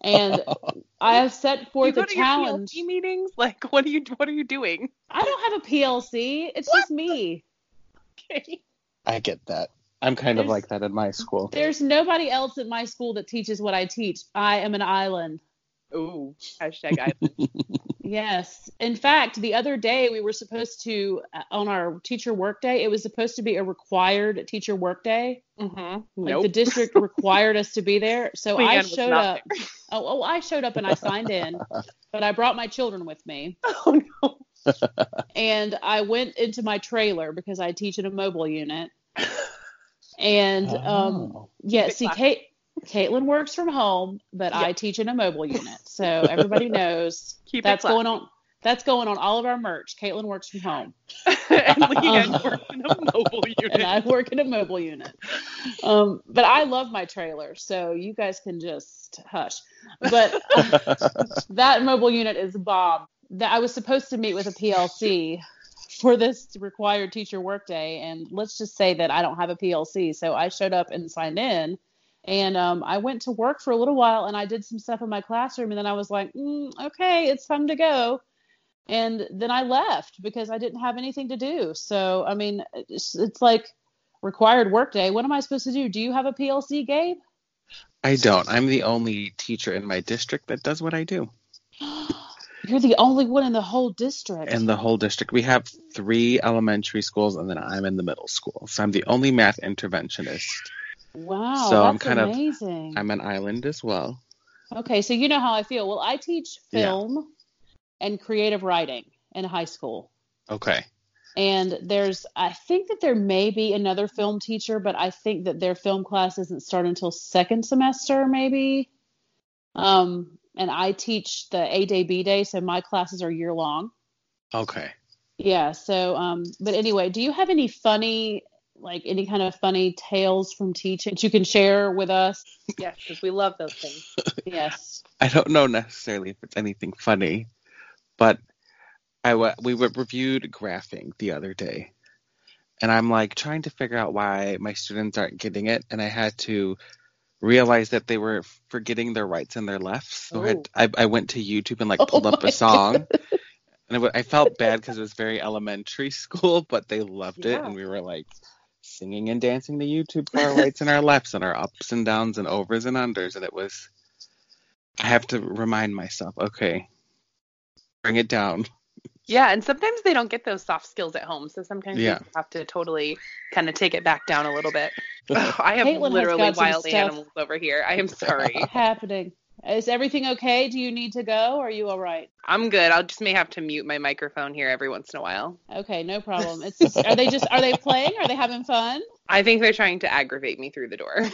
And I have set you forth go a to challenge. your PLC meetings? Like, what are you? What are you doing? I don't have a PLC. It's just me. Okay. I get that. I'm kind of like that in my school. There's nobody else at my school that teaches what I teach. I am an island. Ooh. Hashtag I. Yes. In fact, the other day we were supposed to, uh, on our teacher work day, it was supposed to be a required teacher work day. Mm-hmm. Like Nope. the district required us to be there. So I Leanne was showed up. Oh, oh, I showed up and I signed in, but I brought my children with me. Oh no. and I went into my trailer because I teach in a mobile unit. And um, Oh. yeah, see. Kate, Caitlin works from home, but I teach in a mobile unit, so everybody knows Keep that's going on. That's going on all of our merch. Caitlin works from home, and Leanne Um, works in a mobile and I work in a mobile unit. Um, but I love my trailer, so you guys can just hush. But that mobile unit is bomb. That I was supposed to meet with a PLC for this required teacher workday, and let's just say that I don't have a PLC, so I showed up and signed in, and um, I went to work for a little while, and I did some stuff in my classroom, and then I was like, mm, okay, it's time to go. And then I left because I didn't have anything to do. So, I mean, it's, it's like required workday. What am I supposed to do? Do you have a PLC, Gabe? I don't. I'm the only teacher in my district that does what I do. You're the only one in the whole district. In the whole district, we have three elementary schools, and then I'm in the middle school. So I'm the only math interventionist. Wow, so that's I'm kind of- amazing. I'm an island as well. Okay, so you know how I feel. Well, I teach Yeah. film and creative writing in high school. Okay. And there's, I think that there may be another film teacher, but I think that their film class doesn't start until second semester, maybe. Um, and I teach the A day, B day, so my classes are year long. Okay. Yeah. So, um, but anyway, do you have any funny, like any kind of funny tales from teaching that you can share with us? Yes, because we love those things. Yes. I don't know necessarily if it's anything funny, but I we reviewed graphing the other day, and I'm like trying to figure out why my students aren't getting it, and I had to realize that they were forgetting their rights and their lefts. So I, had, oh. I, I went to YouTube and like Oh pulled up a song, and it, I felt bad because it was very elementary school, but they loved it, and we were like singing and dancing to YouTube for our rights and our lefts and our ups and downs and overs and unders, and it was. I have to remind myself, okay, bring it down. Yeah, and sometimes they don't get those soft skills at home, so sometimes Yeah. you have to totally kind of take it back down a little bit. Ugh, I have Caitlin literally got wild animals over here. I am sorry. Happening. Is everything okay? Do you need to go? Are you all right? I'm good. I'll just may have to mute my microphone here every once in a while. Okay, no problem. It's just, are they just are they playing? Are they having fun? I think they're trying to aggravate me through the door.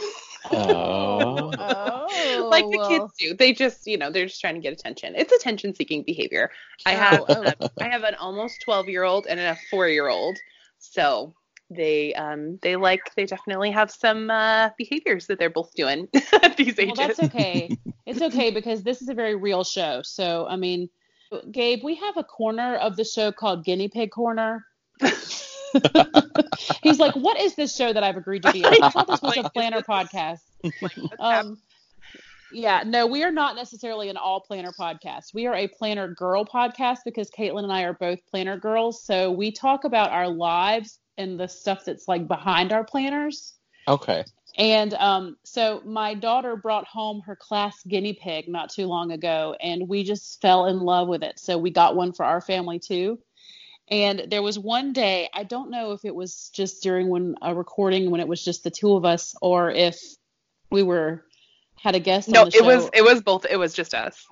Oh. oh, like the well, kids do. They just, you know, they're just trying to get attention. It's attention seeking behavior. I Oh, have oh. I have an almost 12 year old and a 4 year old. So they um they like they definitely have some uh behaviors that they're both doing at these ages. Well, that's okay. It's okay because this is a very real show. So, I mean, Gabe, we have a corner of the show called Guinea Pig Corner. He's like, "What is this show that I've agreed to be on?" I thought this was a planner podcast. Like, let's have- Um, Yeah, no, we are not necessarily an all planner podcast. We are a planner girl podcast because Caitlin and I are both planner girls. So we talk about our lives and the stuff that's like behind our planners. Okay. And um, so my daughter brought home her class guinea pig not too long ago, and we just fell in love with it. So we got one for our family too. And there was one day, I don't know if it was just during when a recording when it was just the two of us, or if we were had a guest. No, on the it was it was both. It was just us.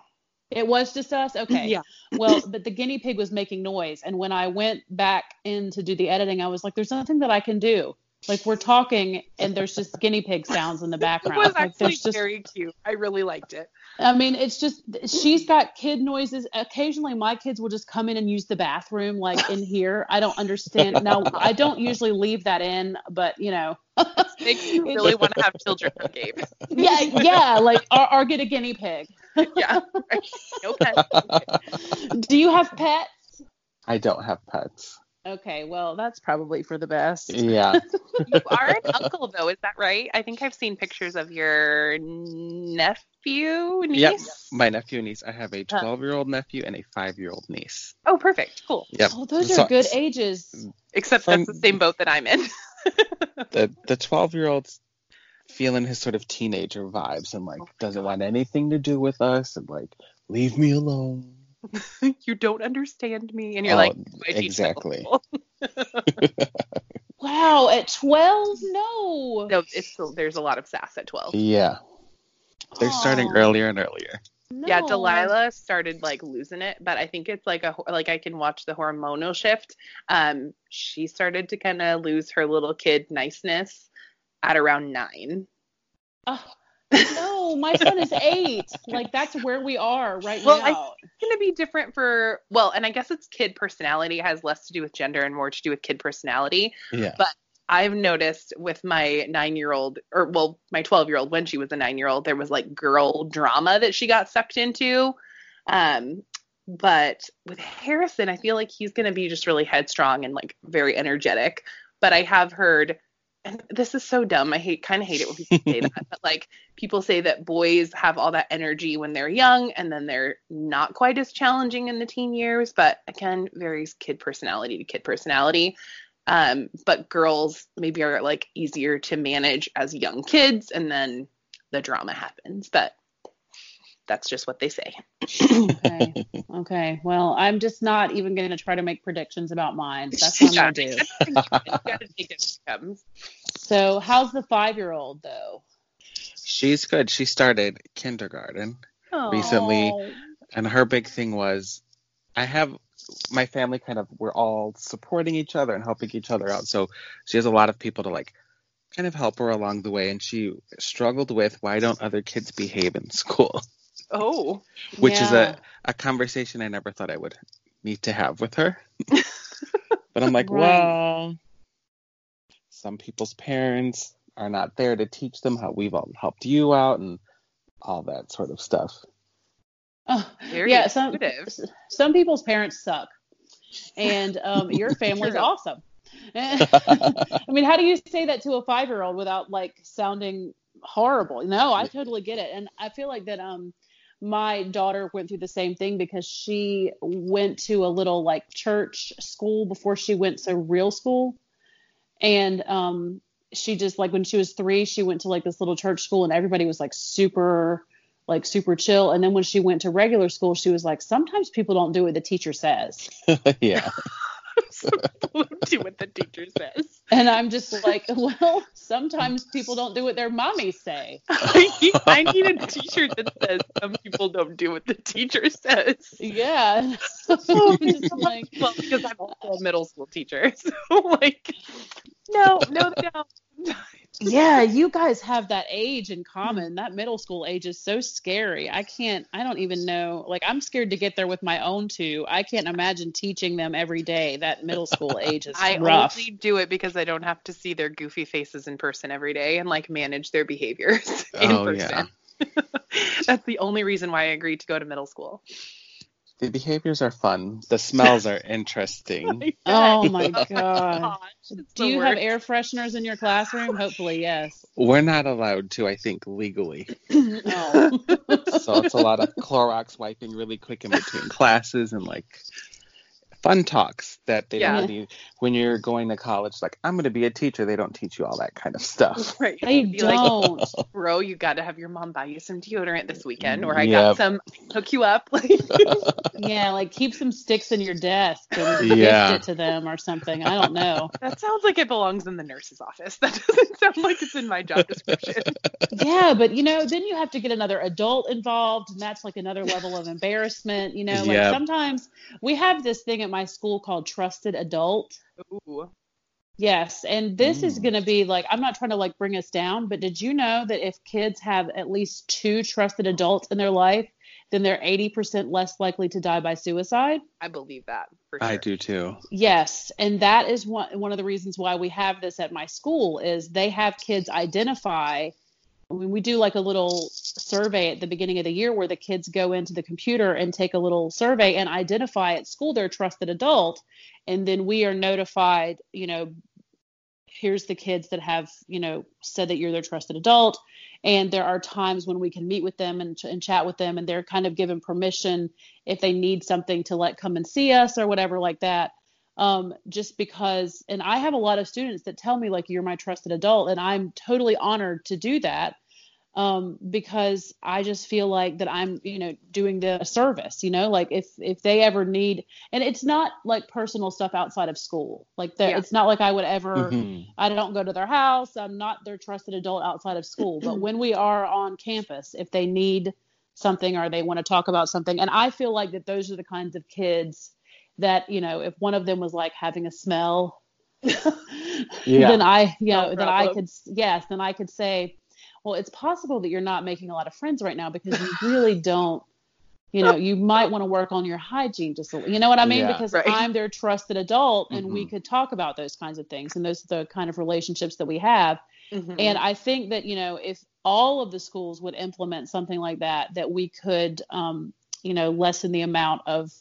It was just us. Okay. Yeah. Well, but the guinea pig was making noise, and when I went back in to do the editing, I was like, "There's nothing that I can do." Like we're talking, and there's just guinea pig sounds in the background. It was actually just very cute. I really liked it. I mean, it's just she's got kid noises. Occasionally, my kids will just come in and use the bathroom, like in here. I don't understand. Now, I don't usually leave that in, but you know, Makes you really want to have children, Gabe. yeah, yeah, like or, or get a guinea pig. Yeah. Right. No pets. Do you have pets? I don't have pets. Okay, well, that's probably for the best. Yeah. You are an uncle, though. Is that right? I think I've seen pictures of your nephew, niece. Yep. My nephew and niece. I have a 12 year old nephew and a 5 year old niece. Oh, perfect. Cool. Yep. Oh, those So- are good ages. Except From- that's the same boat that I'm in. The the 12 year old's feeling his sort of teenager vibes and like doesn't want anything to do with us and like leave me alone. you don't understand me, and you're Oh, like, exactly. Wow, at 12? No. no, it's still, there's a lot of sass at 12. Yeah. They're starting earlier and earlier. Yeah. Delilah started like losing it, but I think it's like a like I can watch the hormonal shift. Um, she started to kind of lose her little kid niceness at around nine. Oh, no, my son is eight. Like that's where we are right Well, I- now. It's gonna be different for well, and I guess it's kid personality it has less to do with gender and more to do with kid personality. Yeah. But I've noticed with my nine year old, or well, my 12 year old, when she was a nine year old, there was like girl drama that she got sucked into. Um, but with Harrison, I feel like he's going to be just really headstrong and like very energetic. But I have heard, and this is so dumb. I hate, kind of hate it when people say that, but like people say that boys have all that energy when they're young and then they're not quite as challenging in the teen years. But again, varies kid personality to kid personality um, but girls maybe are like easier to manage as young kids and then the drama happens but that's just what they say Okay. Okay. Well, I'm just not even going to try to make predictions about mine. That's what I'm going to do. you gotta take it as it comes. So, how's the five year old though? She's good. She started kindergarten recently, Oh, and her big thing was I have my family kind of we're all supporting each other and helping each other out. So she has a lot of people to like kind of help her along the way and she struggled with why don't other kids behave in school? Oh Which is a, a conversation I never thought I would need to have with her. but I'm like, Right. well, some people's parents are not there to teach them how we've all helped you out and all that sort of stuff. Oh, very yeah. Some some people's parents suck, and um, your family's True. awesome. I mean, how do you say that to a five year old without like sounding horrible? No, I totally get it, and I feel like that. Um, my daughter went through the same thing because she went to a little like church school before she went to real school, and um, she just like when she was three, she went to like this little church school, and everybody was like super like super chill. And then when she went to regular school, she was like, sometimes people don't do what the teacher says. yeah. Some people don't do what the teacher says And I'm just like, well, sometimes people don't do what their mommies say. I need, I need a t-shirt that says some people don't do what the teacher says Yeah. I'm just like, well because i'm also a middle school teacher so like no no they don't yeah, you guys have that age in hmm. common. That middle school age is so scary. I can't, I don't even know. Like, I'm scared to get there with my own two. I can't imagine teaching them every day. That middle school age is I rough. only do it because I don't have to see their goofy faces in person every day and like manage their behaviors in Oh, person. yeah. That's the only reason why I agreed to go to middle school. The behaviors are fun. The smells are interesting. Oh my god. it's Do the you have air fresheners in your classroom? Hopefully, yes. We're not allowed to, I think, legally. Oh. So it's a lot of Clorox wiping really quick in between classes and like fun talks that they Yeah. don't really when you're going to college like I'm going to be a teacher they don't teach you all that kind of stuff. Right. They don't. bro, you got to have your mom buy you some deodorant this weekend, or I Yep. got some hook you up. Yeah, like keep some sticks in your desk and Yeah. gift it to them or something. I don't know. that sounds like it belongs in the nurse's office. That doesn't sound like it's in my job description. Yeah, but you know, then you have to get another adult involved, and that's like another level of embarrassment. You know, like Yep. sometimes we have this thing at my school called trusted adult. Ooh. Yes, and this is Mm. going to be like I'm not trying to like bring us down, but did you know that if kids have at least two trusted adults in their life, then they're 80% less likely to die by suicide? I believe that for sure. I do too. Yes, and that is one one of the reasons why we have this at my school is they have kids identify we do like a little survey at the beginning of the year where the kids go into the computer and take a little survey and identify at school their trusted adult. And then we are notified, you know, here's the kids that have, you know, said that you're their trusted adult. And there are times when we can meet with them and, and chat with them and they're kind of given permission if they need something to let come and see us or whatever like that um, just because and i have a lot of students that tell me like you're my trusted adult and i'm totally honored to do that um, because i just feel like that i'm you know doing the service you know like if if they ever need and it's not like personal stuff outside of school like that Yeah. it's not like i would ever Mhm. I don't go to their house. I'm not their trusted adult outside of school. But when we are on campus, if they need something or they want to talk about something, and I feel like that those are the kinds of kids that, you know, if one of them was like having a smell, Yeah. then I, you know, No then I could, yes, then I could say, well, it's possible that you're not making a lot of friends right now because you really don't. You know, you might want to work on your hygiene just a little. You know what I mean? Yeah. because Right. I'm their trusted adult, and we Mhm. could talk about those kinds of things, and those are the kind of relationships that we have. Mhm. And I think that, you know, if all of the schools would implement something like that, that we could, um, you know, lessen the amount of,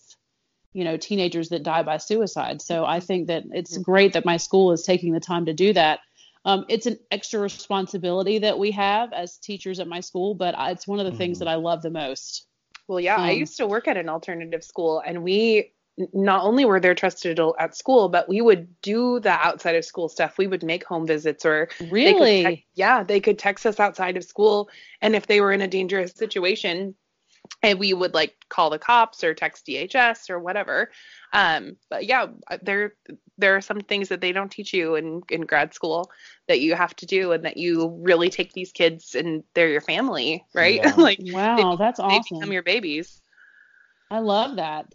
you know, teenagers that die by suicide. So I think that it's great that my school is taking the time to do that. Um, it's an extra responsibility that we have as teachers at my school, but I- it's one of the things Mhm. that I love the most. Well, yeah, I Um, used to work at an alternative school, and we not only were there trusted adult at school, but we would do the outside of school stuff. We would make home visits, or they could Really? yeah, they could text us outside of school, and if they were in a dangerous situation, and we would like call the cops or text DHS or whatever. Um, but yeah, there there are some things that they don't teach you in in grad school that you have to do, and that you really take these kids and they're your family, right? Yeah. like wow, that's they awesome. become your babies. I love that.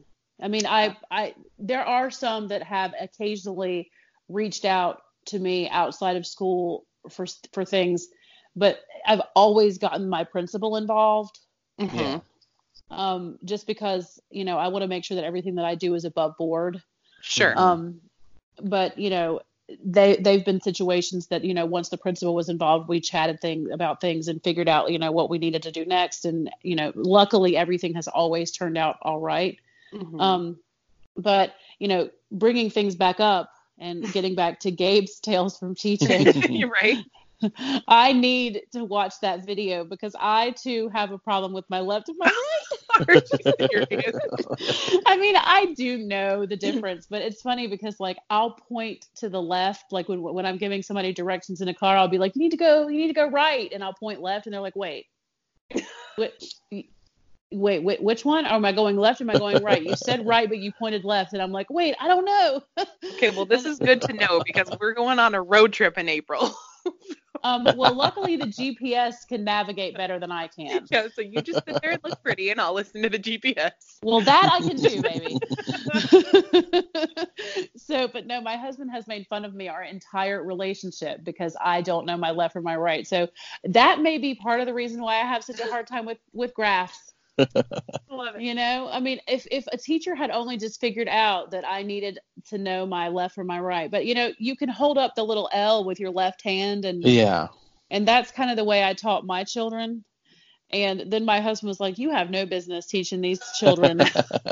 I mean, I, I, there are some that have occasionally reached out to me outside of school for for things, but I've always gotten my principal involved, Mhm. Yeah. Um, just because you know I want to make sure that everything that I do is above board. Sure. Um, but you know, they they've been situations that you know once the principal was involved, we chatted thing about things and figured out you know what we needed to do next, and you know, luckily everything has always turned out all right. Mhm. Um, but you know, bringing things back up and getting back to Gabe's tales from teaching, You're right. I need to watch that video because I too have a problem with my left and my right. Are you serious? I mean, I do know the difference, but it's funny because like I'll point to the left, like when when I'm giving somebody directions in a car, I'll be like, "You need to go, you need to go right," and I'll point left, and they're like, "Wait, which, wait, wait, which one? Or am I going left? Or am I going right? You said right, but you pointed left, and I'm like, wait, I don't know." Okay, well, this is good to know because we're going on a road trip in April. um, well, luckily the GPS can navigate better than I can. yeah, so you just sit there and look pretty, and I'll listen to the GPS. Well, that I can do, baby. so, but no, my husband has made fun of me our entire relationship because I don't know my left or my right. So that may be part of the reason why I have such a hard time with with graphs. Love it. You know, I mean, if if a teacher had only just figured out that I needed to know my left or my right, but you know, you can hold up the little L with your left hand, and yeah. and that's kind of the way I taught my children. And then my husband was like, "You have no business teaching these children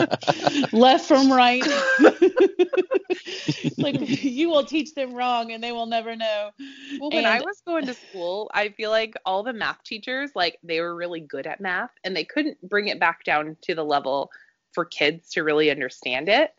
left from right. like you will teach them wrong, and they will never know." Well, when I was going to school, I feel like all the math teachers, like they were really good at math and they couldn't bring it back down to the level for kids to really understand it.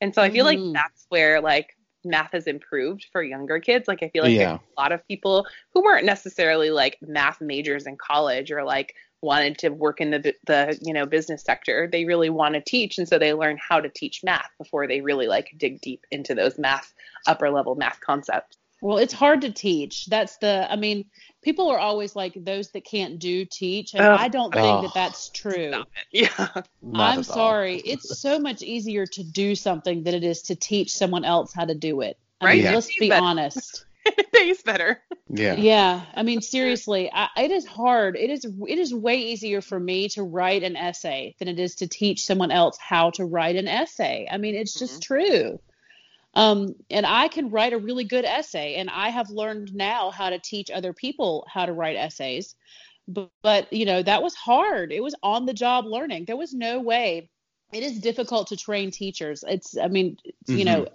And so I feel Mhm. like that's where like math has improved for younger kids. Like I feel like Yeah. a lot of people who weren't necessarily like math majors in college or like wanted to work in the the you know business sector. They really want to teach and so they learn how to teach math before they really like dig deep into those math upper level math concepts. Well, it's hard to teach. That's the, I mean, people are always like, those that can't do teach. And Ugh. I don't think Ugh. that that's true. Yeah. I'm sorry. It's so much easier to do something than it is to teach someone else how to do it. I Right? mean, Yeah. let's be But- honest. it pays better. Yeah. Yeah, I mean, seriously, I, it is hard. It is it is way easier for me to write an essay than it is to teach someone else how to write an essay. I mean, it's just true. Um, and I can write a really good essay, and I have learned now how to teach other people how to write essays. But, but you know, that was hard. It was on the job learning. There was no way. It is difficult to train teachers. It's, I mean, you know,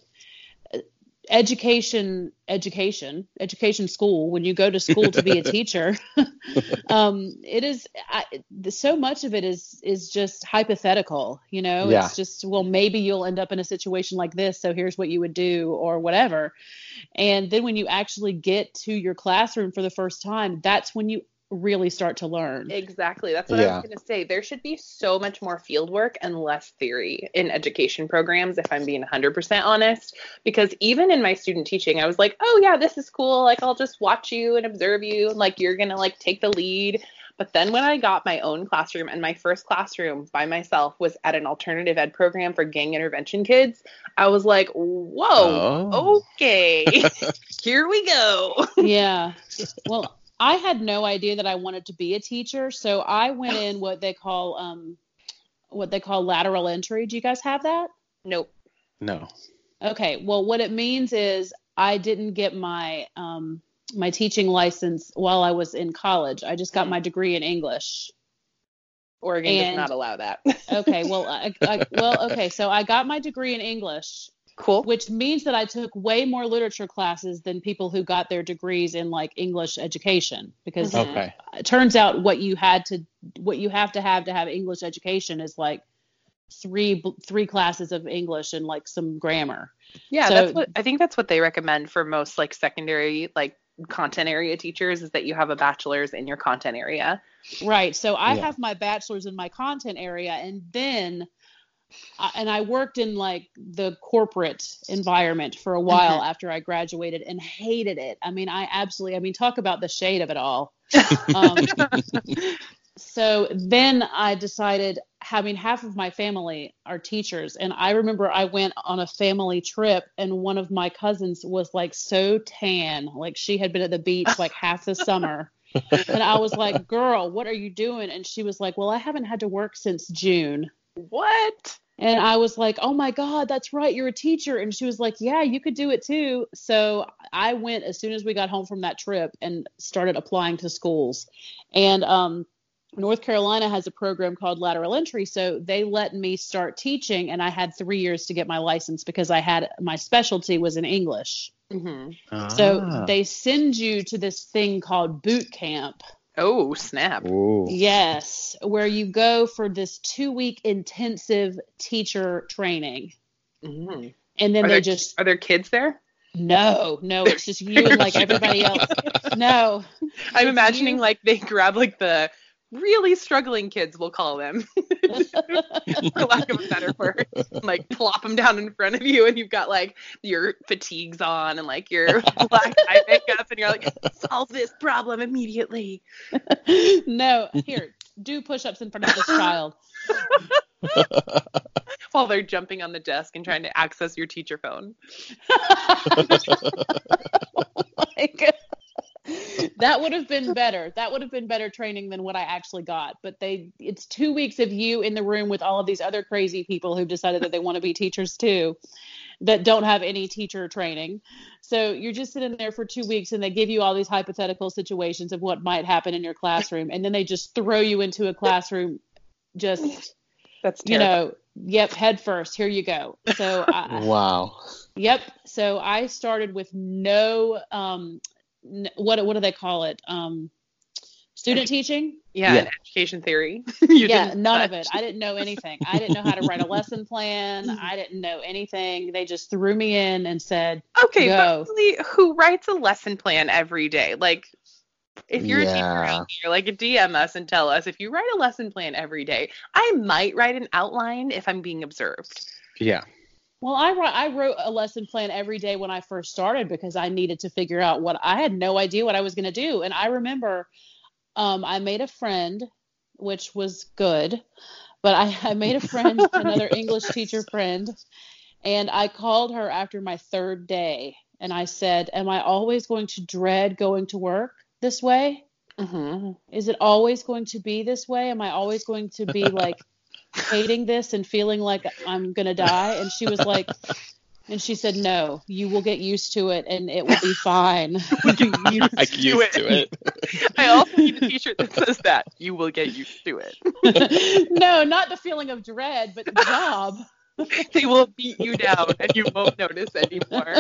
education education education school when you go to school to be a teacher um it is I, so much of it is is just hypothetical you know Yeah. it's just well maybe you'll end up in a situation like this so here's what you would do or whatever and then when you actually get to your classroom for the first time that's when you really start to learn Exactly. That's what I was going to say. There should be so much more field work and less theory in education programs, if I'm being 100% honest. Because even in my student teaching, I was like, oh, yeah, this is cool. Like, I'll just watch you and observe you. And like, you're going to like take the lead. But then when I got my own classroom and my first classroom by myself was at an alternative ed program for gang intervention kids, I was like, whoa, Oh. okay, here we go. yeah. Well, I had no idea that I wanted to be a teacher, so I went in what they call um what they call lateral entry. Do you guys have that? Nope. No. Okay. Well, what it means is I didn't get my um my teaching license while I was in college. I just got my degree in English. Oregon does not allow that. Okay. Well, I, I, well, okay. So I got my degree in English, cool. which means that I took way more literature classes than people who got their degrees in like English education because Mhm. Okay. it turns out what you had to what you have to have to have English education is like three three classes of English and like some grammar. Yeah, So- that's what I think that's what they recommend for most like secondary like content area teachers is that you have a bachelor's in your content area. Right. So I Yeah. have my bachelor's in my content area and then and I worked in like the corporate environment for a while after I graduated and hated it. I mean, I absolutely I mean talk about the shade of it all. Um, so then I decided, I mean, half of my family are teachers. And I remember I went on a family trip, and one of my cousins was like so tan, like she had been at the beach like half the summer. And I was like, girl, what are you doing? And she was like, well, I haven't had to work since June. What? And I was like, oh my God, that's right. You're a teacher. And she was like, yeah, you could do it too. So I went as soon as we got home from that trip and started applying to schools. And um, North Carolina has a program called lateral entry. So they let me start teaching. And I had three years to get my license because I had my specialty was in English. hmm So Ah. they send you to this thing called boot camp. Oh, snap. Ooh. Yes, where you go for this two week intensive teacher training. Mhm. And then Are they there, just are there kids there? no, no, it's just you and like everybody else. No. I'm imagining you- like they grab like the really struggling kids, we'll call them, for lack of a better word, like plop them down in front of you, and you've got like your fatigues on and like your black eye makeup, and you're like, solve this problem immediately. no, here, do push ups in front of this child. While they're jumping on the desk and trying to access your teacher phone. Oh like, that would have been better. That would have been better training than what I actually got. But they it's two weeks of you in the room with all of these other crazy people who've decided that they want to be teachers too. that don't have any teacher training. So you're just sitting there for two weeks and they give you all these hypothetical situations of what might happen in your classroom. And then they just throw you into a classroom just, That's you know, yep, head first. Here you go. So, I, Wow. yep. So I started with no, um, n- what, what do they call it? Um, student teaching. yeah, Yeah. education theory. you yeah, didn't none of it. I didn't know anything. I didn't know how to write a lesson plan. I didn't know anything. They just threw me in and said, Okay, Go. but really, who writes a lesson plan every day? Like, if you're a teacher out there, like DM us and tell us if you write a lesson plan every day. I might write an outline if I'm being observed. Yeah. Well, I wrote, I wrote a lesson plan every day when I first started because I needed to figure out what I had no idea what I was going to do. And I remember um, I made a friend, which was good, but I, I made a friend, another English teacher friend, and I called her after my third day and I said, Am I always going to dread going to work this way? Mm-hmm. Is it always going to be this way? Am I always going to be like hating this and feeling like I'm going to die? And she was like, and she said, no, you will get used to it and it will be fine. I used to it. I also need a T-shirt that says that you will get used to it. no, not the feeling of dread, but the job. They will beat you down, and you won't notice anymore.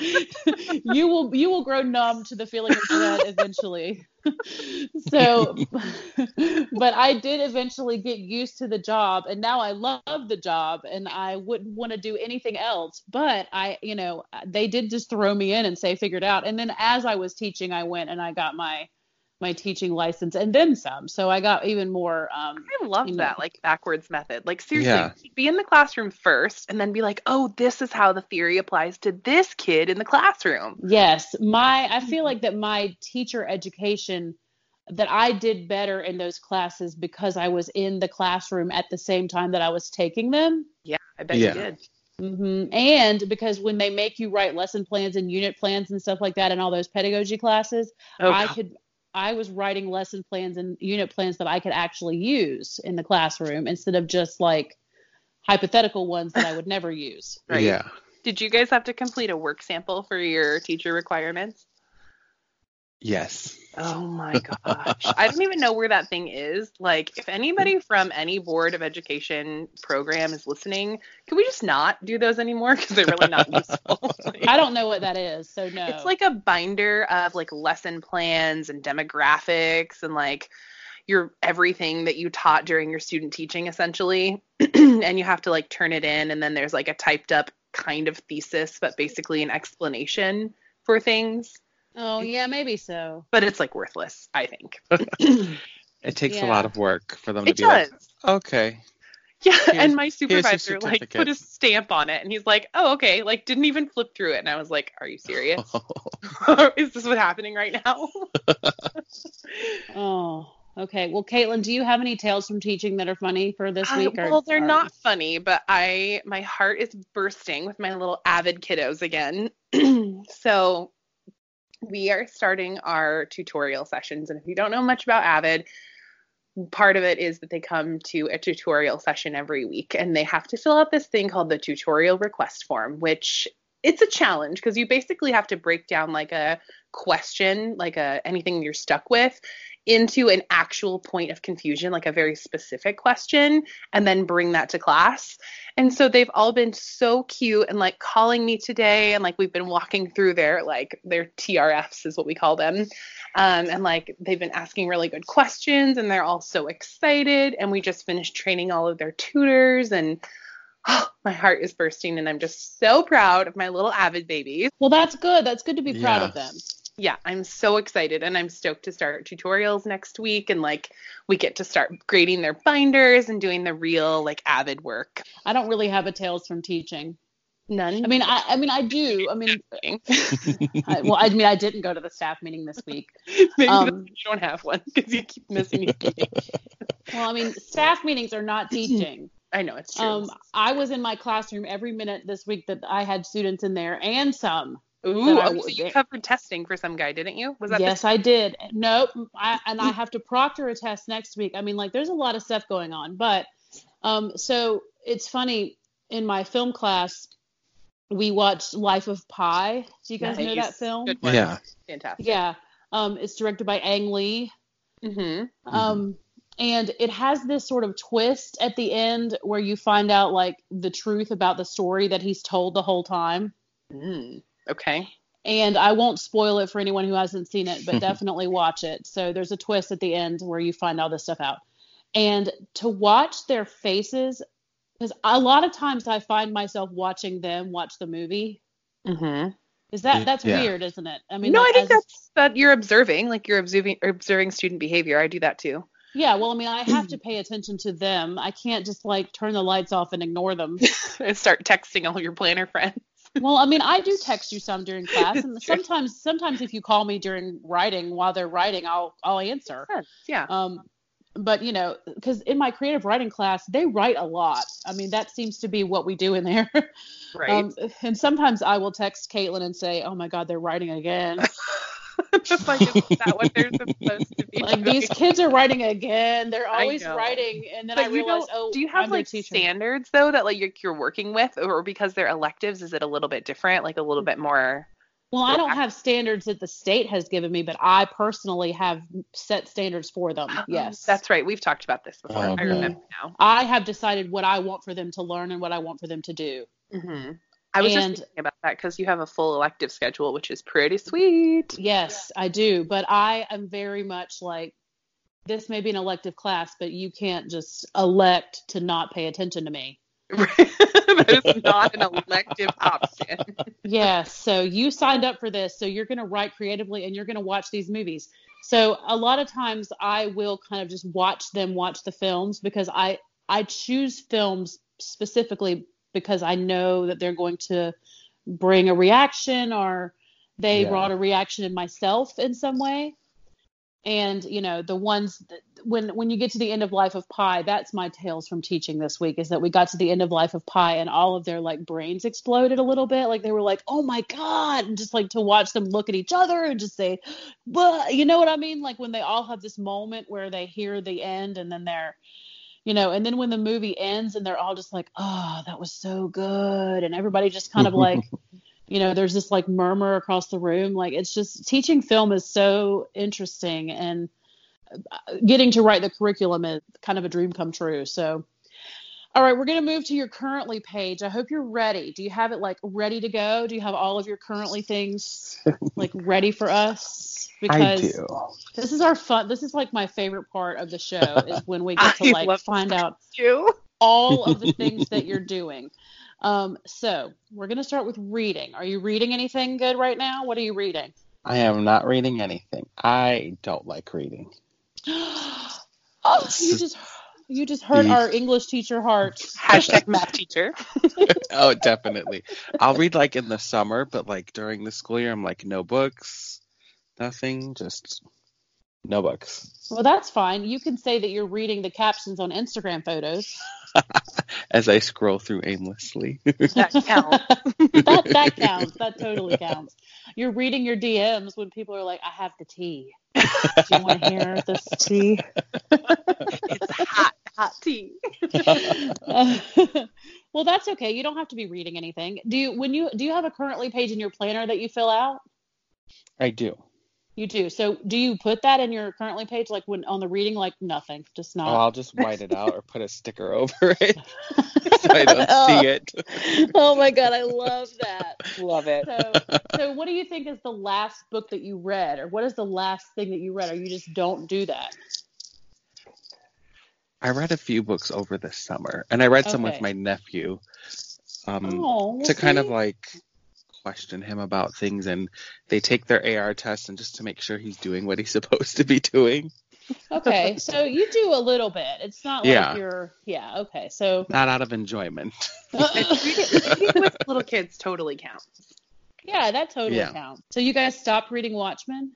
you will you will grow numb to the feeling of dread eventually. so but I did eventually get used to the job and now I love the job and I wouldn't want to do anything else. But I, you know, they did just throw me in and say figure it out. And then as I was teaching, I went and I got my my teaching license and then some. So I got even more um I love You know. that, like backwards method. Like seriously, Yeah. be in the classroom first, and then be like, "Oh, this is how the theory applies to this kid in the classroom." Yes, my I feel like that my teacher education that I did better in those classes because I was in the classroom at the same time that I was taking them. Yeah, I bet Yeah. you did. hmm And because when they make you write lesson plans and unit plans and stuff like that in all those pedagogy classes, Oh, I God. could I was writing lesson plans and unit plans that I could actually use in the classroom instead of just like hypothetical ones that I would never use. Right. Yeah. Did you guys have to complete a work sample for your teacher requirements? Yes. Oh my gosh. I don't even know where that thing is. Like, if anybody from any board of education program is listening, can we just not do those anymore? Because they're really not useful. Like, I don't know what that is, so no. It's like a binder of like lesson plans and demographics and like your everything that you taught during your student teaching essentially. and you have to like turn it in and then there's like a typed up kind of thesis, but basically an explanation for things. Oh yeah, maybe so. But it's like worthless, I think. It takes a lot of work for them to It be does. like, okay. Yeah, Here's- and my supervisor like put a stamp on it and he's like, "Oh, okay." Like didn't even flip through it and I was like, "Are you serious? Is this what's happening right now?" Oh, okay. Well, Caitlin, do you have any tales from teaching that are funny for this I- week? or- well, they're or- not funny, but I my heart is bursting with my little AVID kiddos again. so we are starting our tutorial sessions, and if you don't know much about AVID, part of it is that they come to a tutorial session every week, and they have to fill out this thing called the tutorial request form, which it's a challenge because you basically have to break down like a question, like a anything you're stuck with, into an actual point of confusion, like a very specific question, and then bring that to class. And so they've all been so cute and like calling me today, and like we've been walking through their like their TRFs is what we call them. Um, and like they've been asking really good questions, and they're all so excited. And we just finished training all of their tutors, and oh, my heart is bursting, and I'm just so proud of my little AVID babies. Well, that's good. That's good to be proud Yeah. of them. yeah, I'm so excited and I'm stoked to start tutorials next week and like we get to start grading their binders and doing the real like AVID work. I don't really have a tales from teaching. None. I mean, I, I mean, I do. I mean, I, well, I mean, I didn't go to the staff meeting this week. maybe um, you don't have one because you keep missing your meeting. Well, I mean, staff meetings are not teaching. I know it's true. Um, I was in my classroom every minute this week that I had students in there, and some. Ooh, I oh, so you covered testing for some guy, didn't you? Was that yes, I did. Nope. I, and I have to proctor a test next week. I mean, like, there's a lot of stuff going on. But um, so it's funny in my film class, we watched Life of Pi. Do you guys know that film? Good. Yeah. Fantastic. Yeah. Um, it's directed by Ang Lee. Mm-hmm. Um, and it has this sort of twist at the end where you find out like the truth about the story that he's told the whole time. Mm. Okay. And I won't spoil it for anyone who hasn't seen it, but definitely watch it. So there's a twist at the end where you find all this stuff out. And to watch their faces, because a lot of times I find myself watching them watch the movie. Mm-hmm. Is that that's Yeah. weird, isn't it? I mean, no, like, I think as- that's that you're observing, like you're observing observing student behavior. I do that too. Yeah. Well, I mean, I have to pay attention to them. I can't just like turn the lights off and ignore them. and start texting all your planner friends. well, I mean, I do text you some during class, and sometimes sometimes if you call me during writing while they're writing, I'll I'll answer. Yeah. Um, but you know, because in my creative writing class, they write a lot. I mean, that seems to be what we do in there. Right. Um, and sometimes I will text Caitlin and say, "Oh my God, they're writing again. Just like, is that what they're supposed to be like doing? these kids are writing again. They're always writing." And then I But you realize, don't, oh, do you have I'm like teacher. standards though that like you're, you're working with, or because they're electives, is it a little bit different, like a little bit more? Well, I don't have standards that the state has given me, but I personally have set standards for them. Yes. that's right. We've talked about this before. I remember now. I have decided what I want for them to learn and what I want for them to do. hmm I was And- just thinking about that because you have a full elective schedule, which is pretty sweet. Yes, I do. But I am very much like this may be an elective class, but you can't just elect to not pay attention to me. that is not an elective option. Yes, so you signed up for this, so you're going to write creatively and you're going to watch these movies. So a lot of times I will kind of just watch them watch the films because I I choose films specifically because I know that they're going to bring a reaction or they Yeah. brought a reaction in myself in some way. And you know the ones that, when when you get to the end of Life of Pi, that's my tales from teaching this week is that we got to the end of Life of Pi and all of their like brains exploded a little bit, like they were like, oh my god, and just like to watch them look at each other and just say, but you know what I mean? Like when they all have this moment where they hear the end and then they're you know, and then when the movie ends and they're all just like, oh, that was so good, and everybody just kind of like you know there's this like murmur across the room. Like it's just teaching film is so interesting and uh, getting to write the curriculum is kind of a dream come true. So all right we're going to move to your currently page i hope you're ready do you have it like ready to go do you have all of your currently things like ready for us I do. this is our fun this is like my favorite part of the show is when we get to like find out You? all of the things that you're doing. Um, so we're gonna start with reading. Are you reading anything good right now? What are you reading? I am not reading anything. I don't like reading. oh, you just you just hurt You- our English teacher heart. Hashtag math teacher. oh, definitely. I'll read like in the summer, but like during the school year, I'm like no books, nothing, just no books. Well, that's fine. You can say that you're reading the captions on Instagram photos. As I scroll through aimlessly. That counts. that that counts. That totally counts. You're reading your DMs when people are like, "I have the tea. Do you want to hear this tea?" it's hot, hot tea. well, that's okay. You don't have to be reading anything. Do you when you do you have a currently page in your planner that you fill out? I do. You do. So do you put that in your currently page like when on the reading like nothing, just not? Oh. I'll just white it out or put a sticker over it so I don't see oh. it. oh my god, I love that. Love it. So so what do you think is the last book that you read or what is the last thing that you read or you just don't do that? I read a few books over the summer, and I read some with my nephew um, oh, to kind of like question him about things, and they take their AR test, and just to make sure he's doing what he's supposed to be doing. Okay, so you do a little bit. It's not like Yeah. you're yeah, okay. So Not out of enjoyment. reading, reading with little kids totally counts. yeah, that totally Yeah. counts. So you guys stopped reading Watchmen?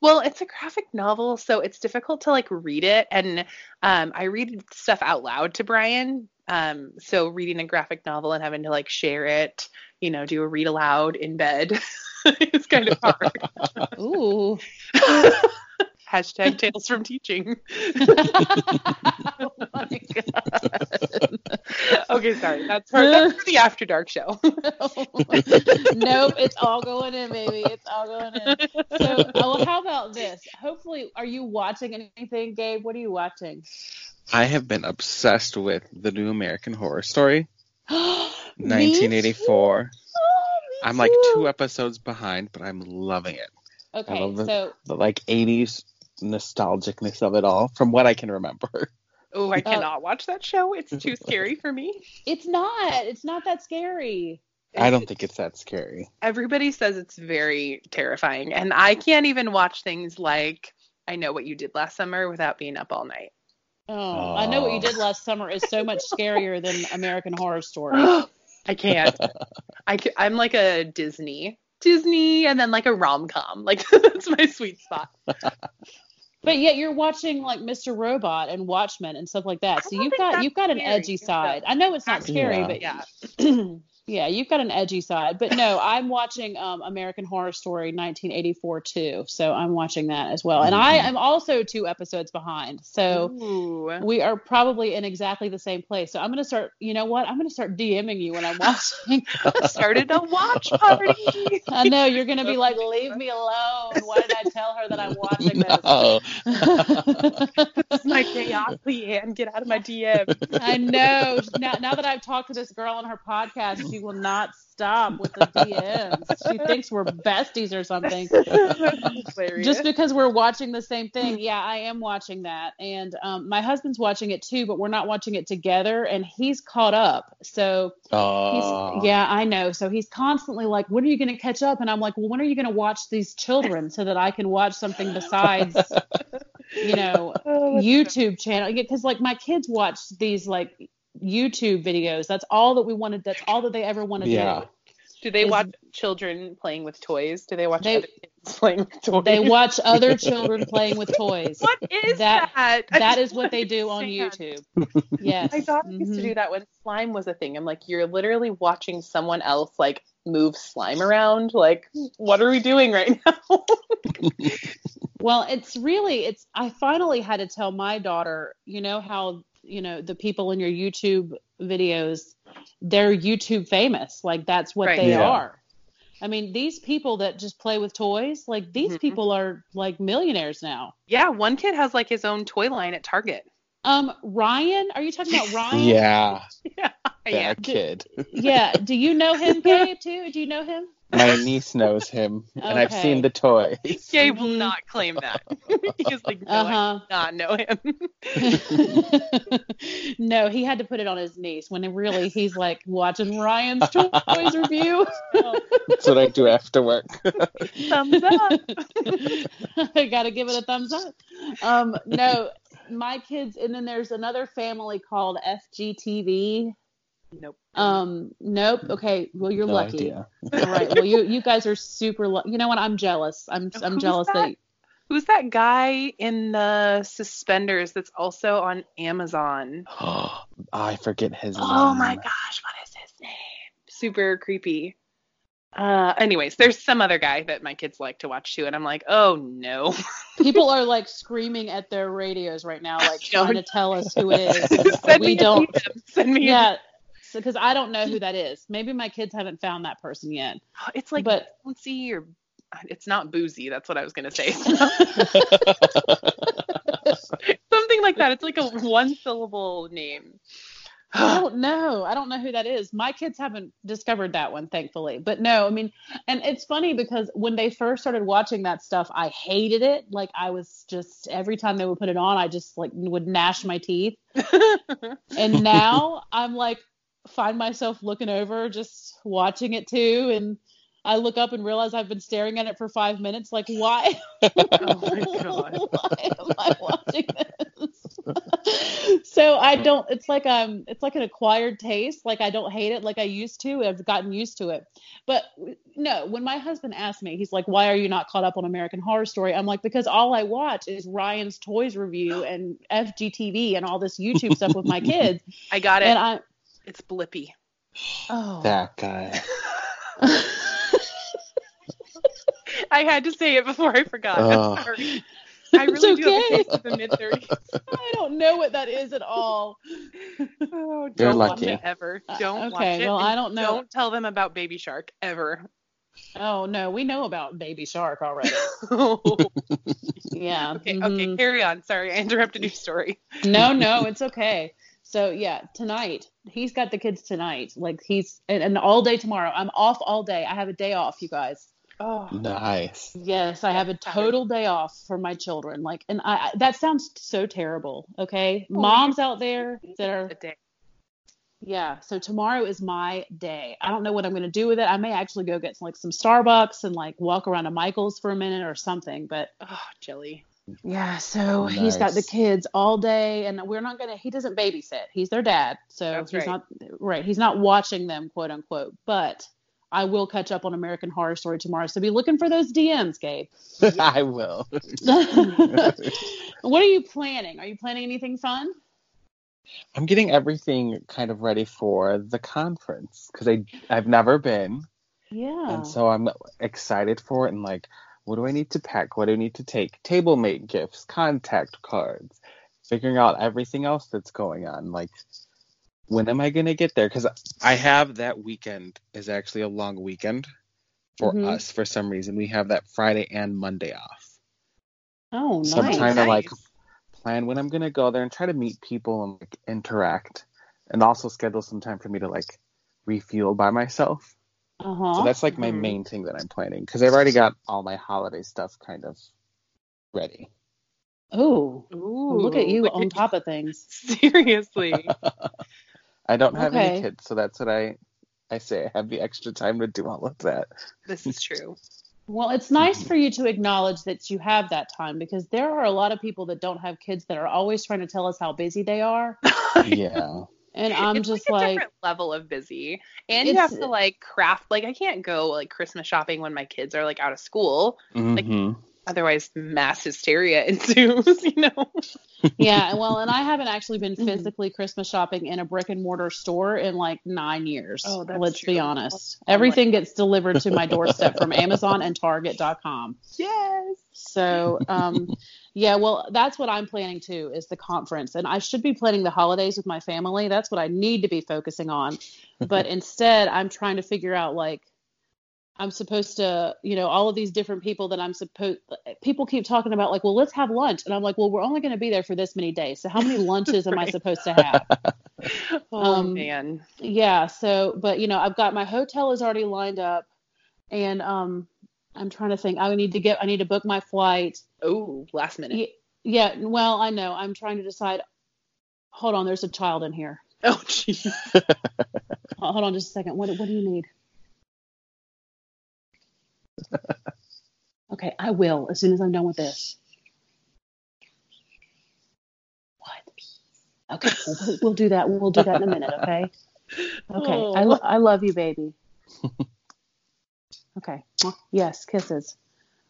Well, it's a graphic novel, so it's difficult to like read it, and um, I read stuff out loud to Brian. Um, so reading a graphic novel and having to like share it, you know, do a read aloud in bed is kind of hard. Ooh. Hashtag tales from teaching. oh my god. okay, sorry. That's for, that's for the After Dark show. nope, it's all going in, baby. It's all going in. So, oh, how about this? Hopefully, are you watching anything, Gabe? What are you watching? I have been obsessed with the new American Horror Story, 1984. Oh, me I'm like two episodes behind, but I'm loving it. I Okay, love it. so The like 80s nostalgicness of it all, from what I can remember. Oh, I Uh, cannot watch that show. It's too scary for me. it's not. It's not that scary. I don't think it's that scary. Everybody says it's very terrifying, and I can't even watch things like I Know What You Did Last Summer without being up all night. Oh, I know what you Oh. did last summer is so much scarier than American Horror Story. I can't. I ca- I'm like a Disney. Disney and then like a rom com. Like that's my sweet spot. But yet you're watching like Mr. Robot and Watchmen and stuff like that. So you've got you've got an scary. edgy side. just- I know it's not scary, Yeah. but Yeah. yeah, you've got an edgy side. But no, I'm watching um, American Horror Story 1984 too. So I'm watching that as well. And I Mhm. am also two episodes behind. So Ooh. we are probably in exactly the same place. So I'm gonna start. You know what? I'm gonna start DMing you when I'm watching. started a watch party. I know you're gonna be like, leave me alone. Why did I tell her that I'm watching this? No. This is my day off, Leanne. Get out of my DM. I know. Now, now that I've talked to this girl on her podcast, she will not stop with the DMs. She thinks we're besties or something. Just because we're watching the same thing. Yeah, I am watching that. And um, my husband's watching it too, but we're not watching it together. And he's caught up. So he's, yeah, I know. So he's constantly like, when are you going to catch up? And I'm like, well, when are you going to watch these children so that I can watch something besides, you know, Oh, YouTube channel because like my kids watch these like YouTube videos. That's all that we wanted. That's all that they ever want to Yeah. do. Do they is- watch children playing with toys? Do they watch They- other kids playing with toys? They watch other children playing with toys. What is That- that? I That just is what they do on understand. YouTube. Yes. My daughter used to Mhm. do that when slime was a thing. I'm like, you're literally watching someone else like move slime around. Like, what are we doing right now? Well, it's really it's I finally had to tell my daughter, you know how, you know, the people in your YouTube videos, they're YouTube famous. Like that's what Right. they Yeah. are. I mean, these people that just play with toys, like these Mhm. people are like millionaires now. yeah, one kid has like his own toy line at Target. Um, Ryan, are you talking about Ryan? Yeah, Yeah. That kid. Yeah. Do you know him, Gabe, too? Do you know him? My niece knows him, and I've seen the toys. Gabe will not claim that. He's like, no, Uh-huh. I do not know him. no, he had to put it on his niece when really he's like watching Ryan's toys review. That's what I do after work. Thumbs up. I gotta give it a thumbs up. Um, no, my kids, and then there's another family called FGTeeV. Nope. Um, nope. Okay, well you're no lucky. idea. All right. Well, you you guys are super. Lu- you know what? I'm jealous. I'm I'm Who's jealous that. that? Who's that guy in the suspenders that's also on Amazon? Oh, I forget his name. Oh my gosh, what is his name? Super creepy. Uh, anyways, there's some other guy that my kids like to watch too, and I'm like, oh no. People are like screaming at their radios right now, like trying to tell us who it is. Send we me don't. DM. Send me. a- Yeah. Because I don't know who that is. Maybe my kids haven't found that person yet. it's like but bouncy or it's not boozy. That's what I was gonna say. Something like that. It's like a one syllable name. I don't know. I don't know who that is. My kids haven't discovered that one, thankfully. But no, I mean, and it's funny because when they first started watching that stuff, I hated it. Like I was just every time they would put it on, I just like would gnash my teeth. And now I'm like find myself looking over, just watching it too, and I look up and realize I've been staring at it for five minutes. Like, why? Oh why am I watching this? so I don't. It's like um, it's like an acquired taste. Like I don't hate it like I used to. I've gotten used to it. But no, when my husband asked me, he's like, "Why are you not caught up on American Horror Story?" I'm like, "Because all I watch is Ryan's Toys review and FGTeeV and all this YouTube stuff with my kids." I got it. And I, it's Blippi. oh, That guy. I had to say it before I forgot. Oh. I'm sorry. I really It's do have a of the mid 30s. I don't know what that is at all. Oh, You're don't watch it ever. Uh, Don't watch okay, it. well, I don't know. Don't tell them about Baby Shark ever. Oh no, we know about Baby Shark already. okay, Yeah. okay, mhm. carry on. Sorry, I interrupted your story. No, no, it's okay. So yeah, tonight he's got the kids tonight. Like he's and, and all day tomorrow. I'm off all day. I have a day off, you guys. Oh, Nice. Yes, I have a total day off for my children. Like, and I I- that sounds so terrible. Okay, Oh, moms out there that are a day. yeah. So tomorrow is my day. I don't know what I'm gonna do with it. I may actually go get some, like some Starbucks and like walk around to Michael's for a minute or something. But Oh, jelly. Yeah, so he's got the kids all day, and we're not gonna. He doesn't babysit. He's their dad, so That's he's right. not right. He's not watching them, quote unquote. But I will catch up on American Horror Story tomorrow. So be looking for those DMs, Gabe. I will. what are you planning? Are you planning anything fun? I'm getting everything kind of ready for the conference because I I've never been, Yeah. and so I'm excited for it. And like, what do I need to pack? What do I need to take? Table mate gifts, contact cards, figuring out everything else that's going on. Like, when am I gonna get there? Because I have that weekend is actually a long weekend for Mhm. us for some reason. We have that Friday and Monday off. oh, nice. So I'm trying to like plan when I'm gonna go there and try to meet people and like interact, and also schedule some time for me to like refuel by myself. Uh huh. So that's like my Mhm. main thing that I'm planning because I've already got all my holiday stuff kind of ready. oh, Ooh, look at you look on at- top of things. Seriously. I don't have Okay. any kids, so that's what I I say. I have the extra time to do all of that. this is true. Well, it's nice for you to acknowledge that you have that time because there are a lot of people that don't have kids that are always trying to tell us how busy they are. Yeah. And I'm it's just like a like, different level of busy, and you have to like craft. Like I can't go like Christmas shopping when my kids are like out of school. Mhm. Otherwise, mass hysteria ensues. You know. yeah, well, and I haven't actually been Mhm. physically Christmas shopping in a brick and mortar store in like nine years. Oh, that's let's be honest. Oh Everything gets delivered to my doorstep from Amazon and Target.com. Yes. So, um, yeah, well, that's what I'm planning too is the conference, and I should be planning the holidays with my family. That's what I need to be focusing on, but instead, I'm trying to figure out like I'm supposed to, you know, all of these different people that I'm supposed. People keep talking about like, well, let's have lunch, and I'm like, well, we're only going to be there for this many days, so how many lunches am I supposed to have? Oh Um, man. yeah so but you know i've got my hotel is already lined up and um i'm trying to think i need to get i need to book my flight Oh, last minute. Yeah well i know i'm trying to decide hold on there's a child in here Oh, jeez. Hold on just a second what, what do you need okay i will as soon as i'm done with this what okay we'll, we'll do that we'll do that in a minute okay Okay. I, Oh. lo- I love you, baby. okay. Yes, kisses.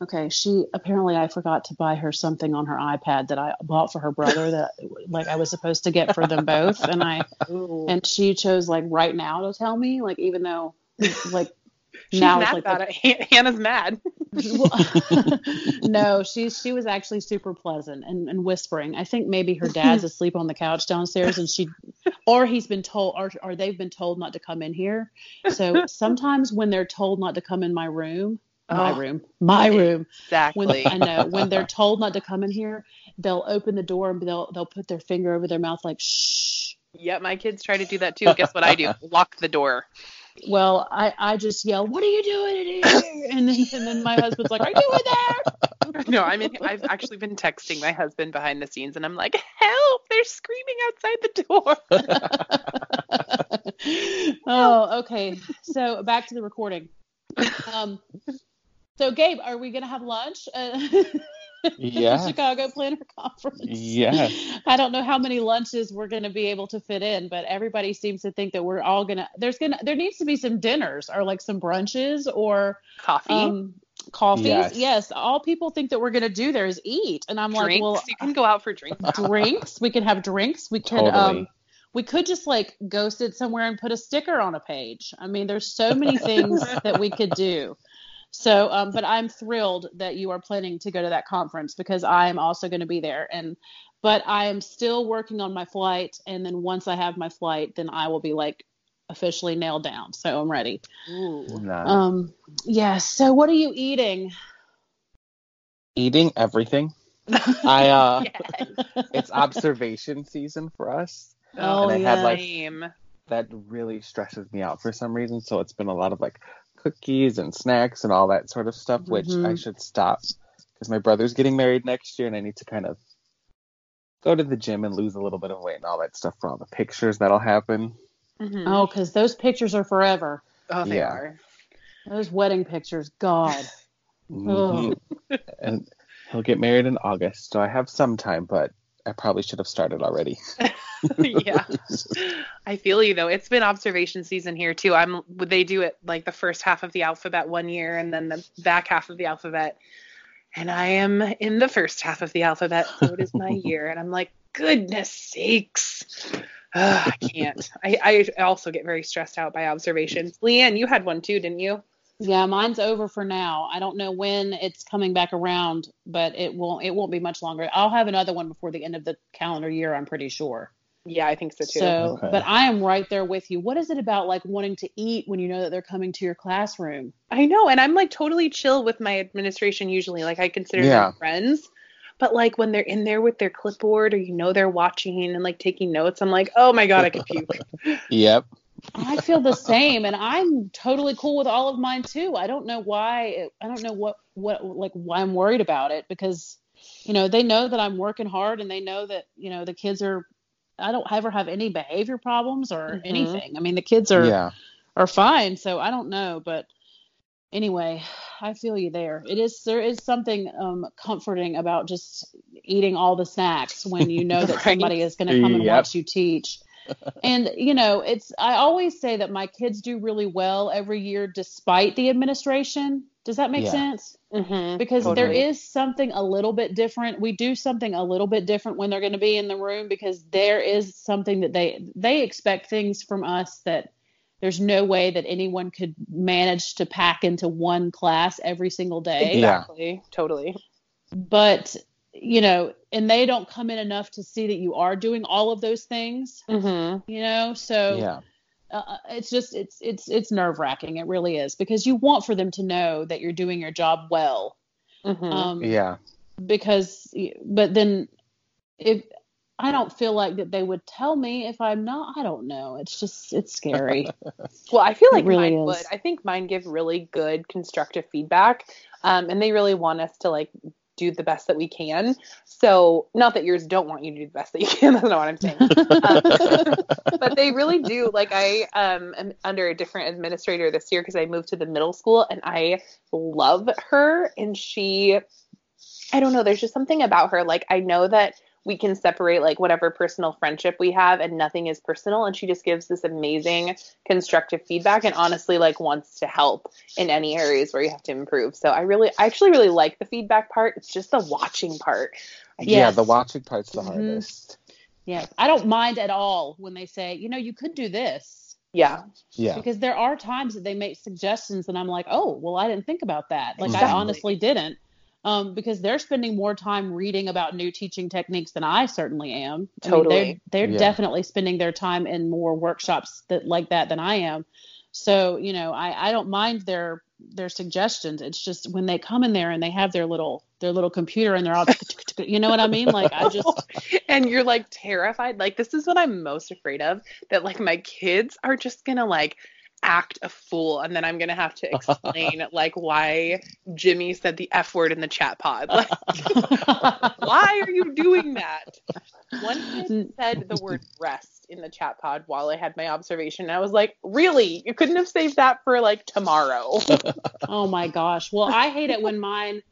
Okay. She apparently I forgot to buy her something on her iPad that I bought for her brother that like I was supposed to get for them both, and I Ooh. and she chose like right now to tell me like even though like She's now mad like about it. Han- Hannah's mad. No, she she was actually super pleasant and, and whispering. I think maybe her dad's asleep on the couch downstairs, and she, or he's been told, or or they've been told not to come in here. So sometimes when they're told not to come in my room, my Oh. room, my room, when Exactly. I know when they're told not to come in here, they'll open the door and they'll they'll put their finger over their mouth like shh. Yep, my kids try to do that too. Guess what I do? Lock the door. Well, I I just yell, "What are you doing in here?" And then and then my husband's like, "Are you in there?" No, I'm in. I've actually been texting my husband behind the scenes, and I'm like, "Help! They're screaming outside the door." oh, okay. So back to the recording. Um, so Gabe, are we gonna have lunch uh, at the Chicago Planner Conference? Yeah. I don't know how many lunches we're gonna be able to fit in, but everybody seems to think that we're all gonna. There's gonna there needs to be some dinners or like some brunches or Coffee, um coffees. Yes. Yes. all people think that we're gonna do there is eat, and I'm drinks. like, well, you can go out for drinks. drinks. We can have drinks. We could Totally. um we could just like go sit somewhere and put a sticker on a page. I mean, there's so many things that we could do. So, um, but I'm thrilled that you are planning to go to that conference because I am also going to be there. And, but I am still working on my flight. And then once I have my flight, then I will be like officially nailed down. So I'm ready. Ooh. Nice. Um, yeah. So what are you eating? Eating everything. I uh, Yes. it's observation season for us. Oh, and I had like that really stresses me out for some reason. So it's been a lot of like cookies and snacks and all that sort of stuff, which I Mhm. should stop because my brother's getting married next year and I need to kind of go to the gym and lose a little bit of weight and all that stuff for all the pictures that'll happen. Mhm. Oh, because those pictures are forever. Oh, they yeah. are. Those wedding pictures, God. Mhm. and he'll get married in August, so I have some time, but I probably should have started already. yeah. I feel you though. It's been observation season here too. I'm they do it like the first half of the alphabet one year and then the back half of the alphabet. And I am in the first half of the alphabet, so it is my year. And I'm like, goodness sakes. Ugh, I can't. I, I also get very stressed out by observations. Leanne, you had one too, didn't you? Yeah, mine's over for now. I don't know when it's coming back around, but it won't it won't be much longer. I'll have another one before the end of the calendar year, I'm pretty sure. Yeah, I think so too. So, Okay. but I am right there with you. What is it about like wanting to eat when you know that they're coming to your classroom? I know, and I'm like totally chill with my administration usually. Like I consider Yeah. them friends. But like when they're in there with their clipboard or you know they're watching and like taking notes, I'm like, oh my god, I could puke. Yep. I feel the same, and I'm totally cool with all of mine too. I don't know why. It, I don't know what what like why I'm worried about it because you know they know that I'm working hard and they know that you know the kids are. I don't ever have any behavior problems or Mhm. anything. I mean the kids are Yeah. are fine, so I don't know, but anyway, I feel you there. It is there is something um comforting about just eating all the snacks when you know that Right. somebody is going to come and Yep. watch you teach. And you know, it's I always say that my kids do really well every year despite the administration. Does that make Yeah. sense? Mm-hmm. Because there Totally. is something a little bit different. We do something a little bit different when they're going to be in the room because there is something that they they expect things from us that there's no way that anyone could manage to pack into one class every single day Yeah. Totally. but you know and they don't come in enough to see that you are doing all of those things Mm-hmm. you know so Yeah. uh, it's just it's it's it's nerve wracking it really is because you want for them to know that you're doing your job well Mm-hmm. um Yeah. because but then if I don't feel like that they would tell me if I'm not I don't know it's just it's scary Well, I feel It like really mine is. would. I think mine give really good constructive feedback, um, and they really want us to like do the best that we can. So, not that yours don't want you to do the best that you can. That's not what I'm saying. Um, but they really do. Like I um, am under a different administrator this year because I moved to the middle school, and I love her. And she, I don't know. There's just something about her. Like I know that we can separate like whatever personal friendship we have and nothing is personal and she just gives this amazing constructive feedback and honestly like wants to help in any areas where you have to improve so i really i actually really like the feedback part it's just the watching part Yeah. The watching part's the Mhm. hardest. yes I don't mind at all when they say you know you could do this yeah Yeah. because there are times that they make suggestions and I'm like, oh, well, I didn't think about that. Like Exactly. I honestly didn't, um, because they're spending more time reading about new teaching techniques than I certainly am. I mean, Totally. they're they're Yeah. definitely spending their time in more workshops that like that than I am. So you know, I I don't mind their their suggestions. It's just when they come in there and they have their little their little computer and they're all, you know what I mean? Like I just and you're like terrified like this is what i'm most afraid of that like my kids are just gonna like act a fool and then i'm gonna have to explain like why jimmy said the f word in the chat pod like why are you doing that one kid mm. said the word rest in the chat pod while i had my observation and i was like really you couldn't have saved that for like tomorrow Oh my gosh. Well, I hate it when mine.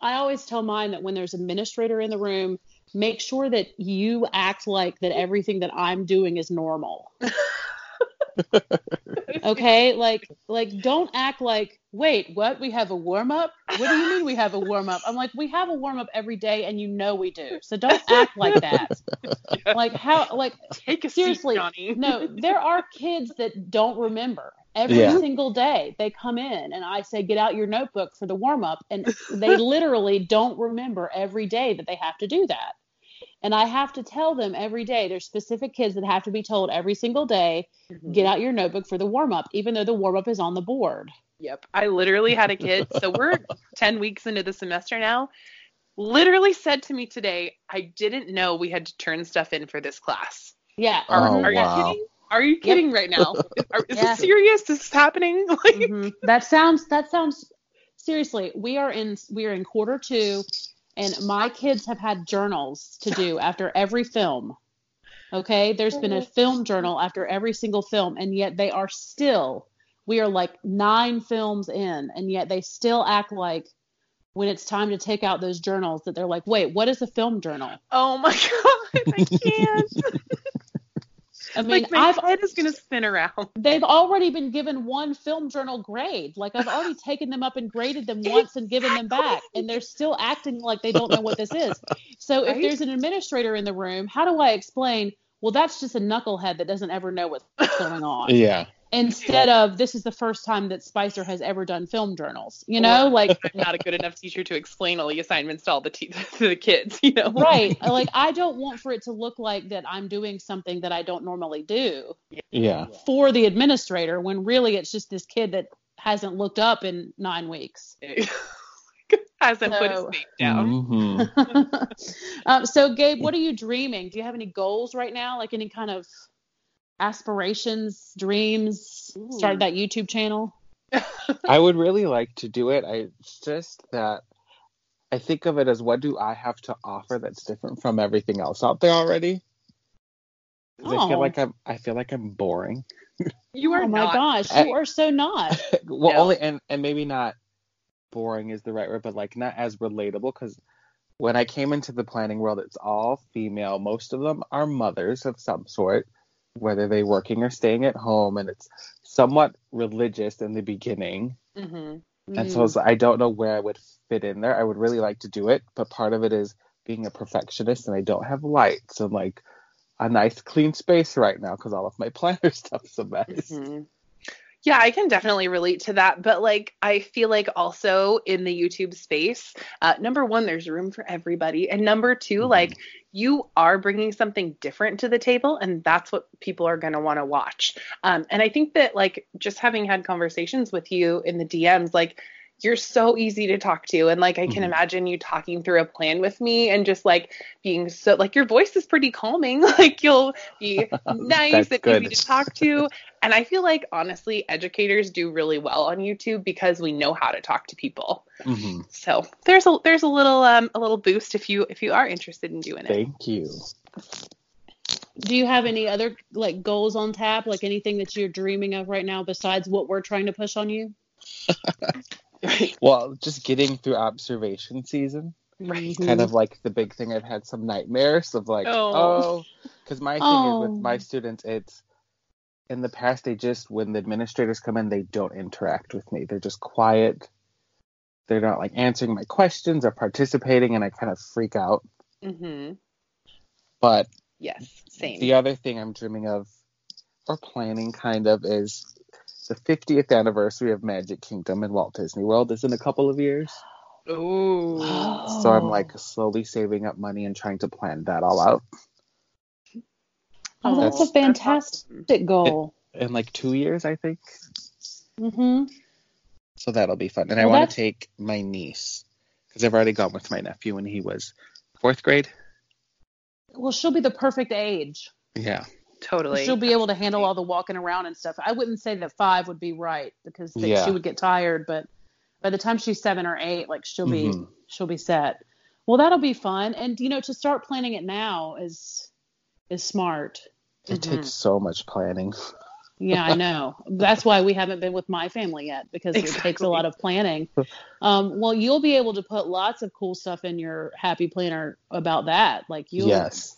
I always tell mine that when there's an administrator in the room, make sure that you act like that everything that I'm doing is normal. Okay, like like don't act like wait, what? We have a warm up? What do you mean we have a warm up? I'm like we have a warm up every day and you know we do. So don't act like that. Like how like take a Seriously, seat johnny no, there are kids that don't remember. Every Yeah. single day they come in and I say, get out your notebook for the warm up. And they literally don't remember every day that they have to do that. And I have to tell them every day. There's specific kids that have to be told every single day, get out your notebook for the warm up, even though the warm up is on the board. Yep. I literally had a kid. So we're 10 weeks into the semester now. Literally said to me today, I didn't know we had to turn stuff in for this class. Yeah. Are, Oh, are you wow. kidding? Are you kidding right now? Are, is Yeah. this serious? This is happening? Like, Mhm. That sounds that sounds seriously. We are in we are in quarter two, and my kids have had journals to do after every film. Okay, there's been a oh. film journal after every single film, and yet they are still. We are like nine films in, and yet they still act like when it's time to take out those journals that they're like, wait, what is a film journal? oh my God, I can't. I mean, like, my I've head is going to spin around. they've already been given one film journal grade. Like I've already taken them up and graded them once and given them back, and they're still acting like they don't know what this is. So if Right? there's an administrator in the room, how do I explain? Well, that's just a knucklehead that doesn't ever know what's going on. Yeah. Instead of this is the first time that Spicer has ever done film journals. You know, Or- like I'm not a good enough teacher to explain all the assignments to all the te- to the kids, you know? right. Like I don't want for it to look like that I'm doing something that I don't normally do. Yeah. for the administrator when really it's just this kid that hasn't looked up in nine weeks. Hasn't put his So- feet down. Mhm. um, so, Gabe, what are you dreaming? Do you have any goals right now? Like any kind of aspirations, dreams? Start Ooh. that YouTube channel? I would really like to do it. I it's just that I think of it as what do I have to offer that's different from everything else out there already? 'Cause I Oh. feel like I'm I feel like I'm boring. You are oh my not. gosh, I- you are so not. well, No. only and and maybe not boring is the right word, but like not as relatable because when I came into the planning world, it's all female. Most of them are mothers of some sort, whether they're working or staying at home, and it's somewhat religious in the beginning. Mhm. And so it's, I don't know where I would fit in there. I would really like to do it, but part of it is being a perfectionist, and I don't have lights and like a nice clean space right now because all of my planner stuff's a mess. Mhm. Yeah, I can definitely relate to that. But like, I feel like also in the YouTube space, uh, number one, there's room for everybody. And number 2 Mhm. like, you are bringing something different to the table, and that's what people are going to want to watch. Um, and I think that, like, just having had conversations with you in the DMs, like, you're so easy to talk to. And like, I can Mhm. imagine you talking through a plan with me and just like being so, like, your voice is pretty calming. like, you'll be nice and good. easy to talk to. And I feel like honestly, educators do really well on YouTube because we know how to talk to people. hmm So there's a there's a little um a little boost if you if you are interested in doing it. Thank you. Do you have any other like goals on tap, like anything that you're dreaming of right now besides what we're trying to push on you? Well, just getting through observation season, Right. kind of like the big thing. I've had some nightmares of like, Oh. oh, because my thing is Oh. with my students, it's in the past they just when the administrators come in, they don't interact with me. They're just quiet. They're not like answering my questions or participating, and I kind of freak out. Mhm. But Yes. Same. the other thing I'm dreaming of, or planning kind of, is the 50th anniversary of Magic Kingdom in Walt Disney World is in a couple of years. Ooh. So I'm like slowly saving up money and trying to plan that all out. Oh, that's a That's fantastic goal. In like two years, I think. Mm-hmm. So that'll be fun. And I want to take my niece because I've already gone with my nephew when he was fourth grade. Well, she'll be the perfect age. Yeah. Totally. She'll be able to handle all the walking around and stuff. I wouldn't say that five would be right because that Yeah. she would get tired, but by the time she's seven or eight, like she'll be Mhm. she'll be set. Well, that'll be fun, and you know, to start planning it now is is smart. It Mhm. takes so much planning. Yeah, I know. That's why we haven't been with my family yet because it takes a lot of planning. Um, well, you'll be able to put lots of cool stuff in your happy planner about that. Like you, Yes.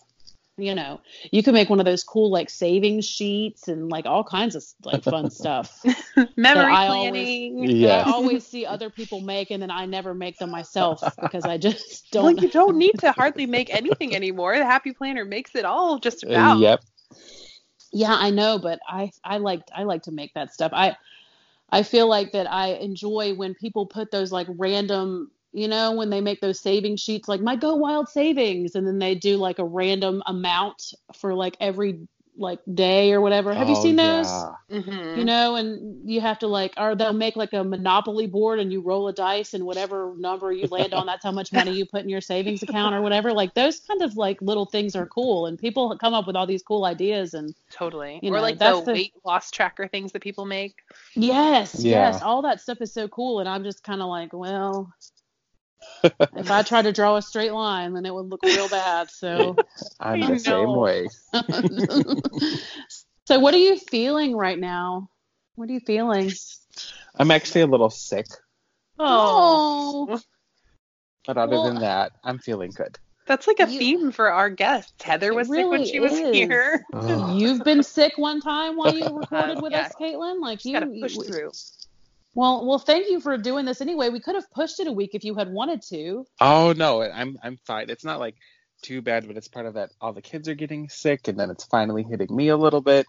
You know, you can make one of those cool like savings sheets and like all kinds of like fun stuff. Memory I always- planning. that Yes. I always see other people make, and then I never make them myself because I just don't. Well, you don't need to hardly make anything anymore. The Happy Planner makes it all just Uh, about. yep. Yeah, I know, but I I like I like to make that stuff. I I feel like that I enjoy when people put those like random, you know, when they make those saving sheets like my Go Wild savings and then they do like a random amount for like every like day or whatever. Have you Oh, seen those? yeah. Mhm. You know, and you have to like, or they'll make like a monopoly board and you roll a dice and whatever number you land on, that's how much money you put in your savings account or whatever. Like those kind of like little things are cool and people come up with all these cool ideas and Totally. You or know, like that's the, the- weight loss tracker things that people make. yes, Yeah. yes, all that stuff is so cool and I'm just kind of like, well, if I tried to draw a straight line, then it would look real bad. So, I'm the same way. so what are you feeling right now? What are you feeling? I'm actually a little sick, oh. oh, but other Well- than that, I'm feeling good. That's like a You- theme for our guests. Heather It was sick when really she was is. here. Ugh. You've been sick one time while you recorded with Yeah. us, Caitlin. Like Just you, gotta push you- through. Well, well, thank you for doing this anyway. We could have pushed it a week if you had wanted to. Oh no, I'm I'm fine. It's not like too bad, but it's part of that. All the kids are getting sick, and then it's finally hitting me a little bit.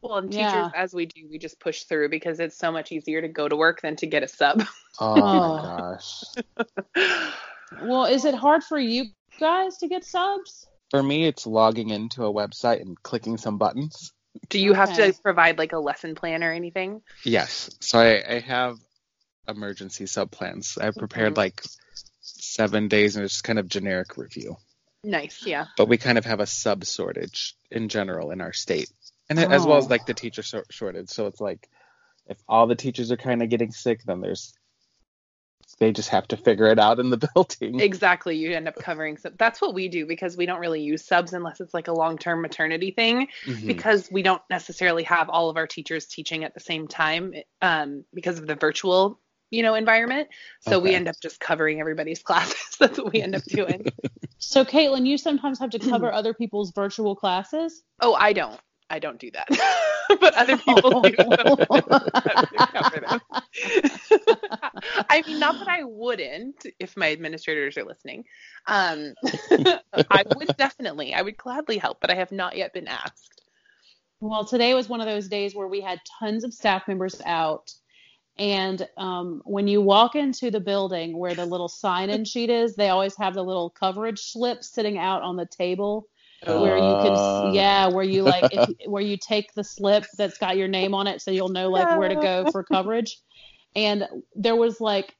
Well, and Yeah. teachers, as we do, we just push through because it's so much easier to go to work than to get a sub. Oh, Oh. my oh. gosh. Well, is it hard for you guys to get subs? For me, it's logging into a website and clicking some buttons. Do you have to provide like a lesson plan or anything? Yes. So I, I have emergency sub plans. I prepared Mhm. like seven days, and it's just kind of generic review. Nice, yeah. But we kind of have a sub shortage in general in our state, and it- as well as Oh. like the teacher shor- shortage. So it's like if all the teachers are kind of getting sick, then there's they just have to figure it out in the building. Exactly. You end up covering sub. That's what we do because we don't really use subs unless it's like a long term maternity thing Mhm. because we don't necessarily have all of our teachers teaching at the same time um, because of the virtual you know environment so we end up just covering everybody's classes that's what we end up doing So, Caitlin, you sometimes have to cover other people's virtual classes. oh i don't i don't do that. But other people do. I mean not that i wouldn't if my administrators are listening. Um, i would definitely i would gladly help but i have not yet been asked. Well, today was one of those days where we had tons of staff members out. And um, when you walk into the building where the little sign in sheet is, they always have the little coverage slip sitting out on the table where you can, Uh. yeah, where you like, if, where you take the slip that's got your name on it so you'll know like where to go for coverage. And there was like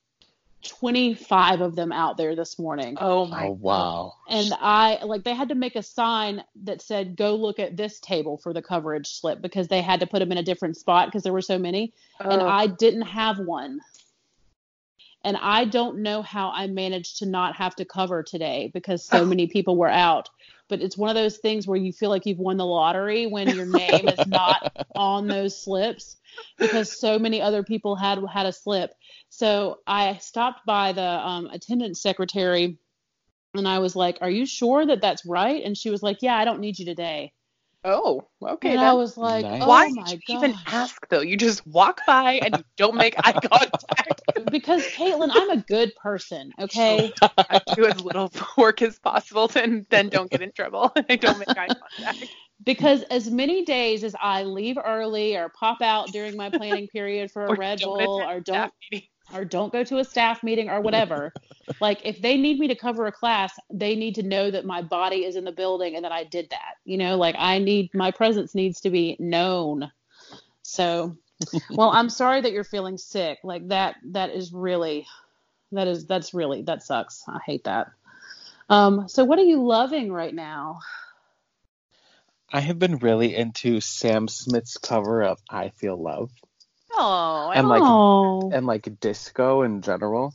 25 of them out there this morning. oh my Oh wow. And I like they had to make a sign that said go look at this table for the coverage slip because they had to put them in a different spot because there were so many and Oh. I didn't have one. And I don't know how I managed to not have to cover today because so many people were out. But it's one of those things where you feel like you've won the lottery when your name is not on those slips because so many other people had had a slip. So I stopped by the um, attendance secretary and I was like, "Are you sure that that's right?" And she was like, "Yeah, I don't need you today." Oh, okay. and then. I was like, Nice. "Oh Why my did you god!" even ask though? You just walk by and you don't make eye contact. because Caitlin, I'm a good person, okay? I do as little work as possible, and then don't get in trouble. I don't make eye contact. because as many days as I leave early or pop out during my planning period for a Red don't Bull or don't meeting. Or don't go to a staff meeting or whatever, like if they need me to cover a class, they need to know that my body is in the building and that I did that. You know, like I need my presence needs to be known. So, well, I'm sorry that you're feeling sick. Like that that is really that is that's really that sucks. I hate that. Um so what are you loving right now? I have been really into Sam Smith's cover of I Feel Love Oh, And, like, oh. and like disco in general.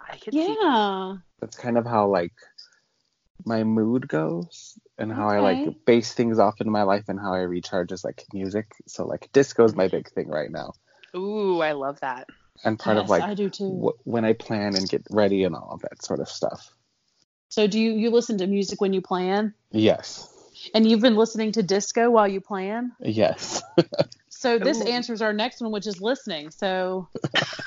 I could see. yeah. That's kind of how like my mood goes and how I like base things off in my life and how I recharge is like music. So like disco is my big thing right now. Ooh, I love that. And part of like I do too. wh- when I plan and get ready and all of that sort of stuff. So do you you listen to music when you plan? Yes. And you've been listening to disco while you plan? Yes. So this Ooh. answers our next one, which is listening. So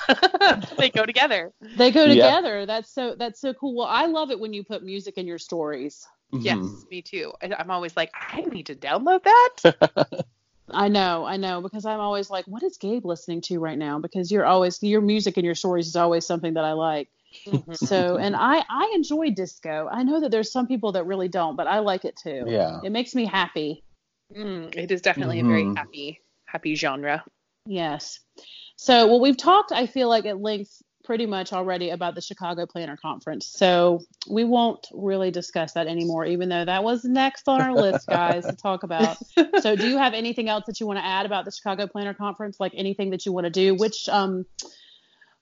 they go together. they go Yeah. together. That's so that's so cool. Well, I love it when you put music in your stories. Yes, Mhm. me too. I, I'm always like, I need to download that. I know, I know, because I'm always like, what is Gabe listening to right now? Because you're always your music and your stories is always something that I like. Mhm. So, and I I enjoy disco. I know that there's some people that really don't, but I like it too. Yeah. It makes me happy. Mm, it is definitely a very Mhm. happy, happy genre. Yes. So, well, we've talked, I feel like, at length pretty much already about the Chicago Planner Conference. So, we won't really discuss that anymore, even though that was next on our list, guys, to talk about. So, do you have anything else that you want to add about the Chicago Planner Conference? Like anything that you want to do? Which, um,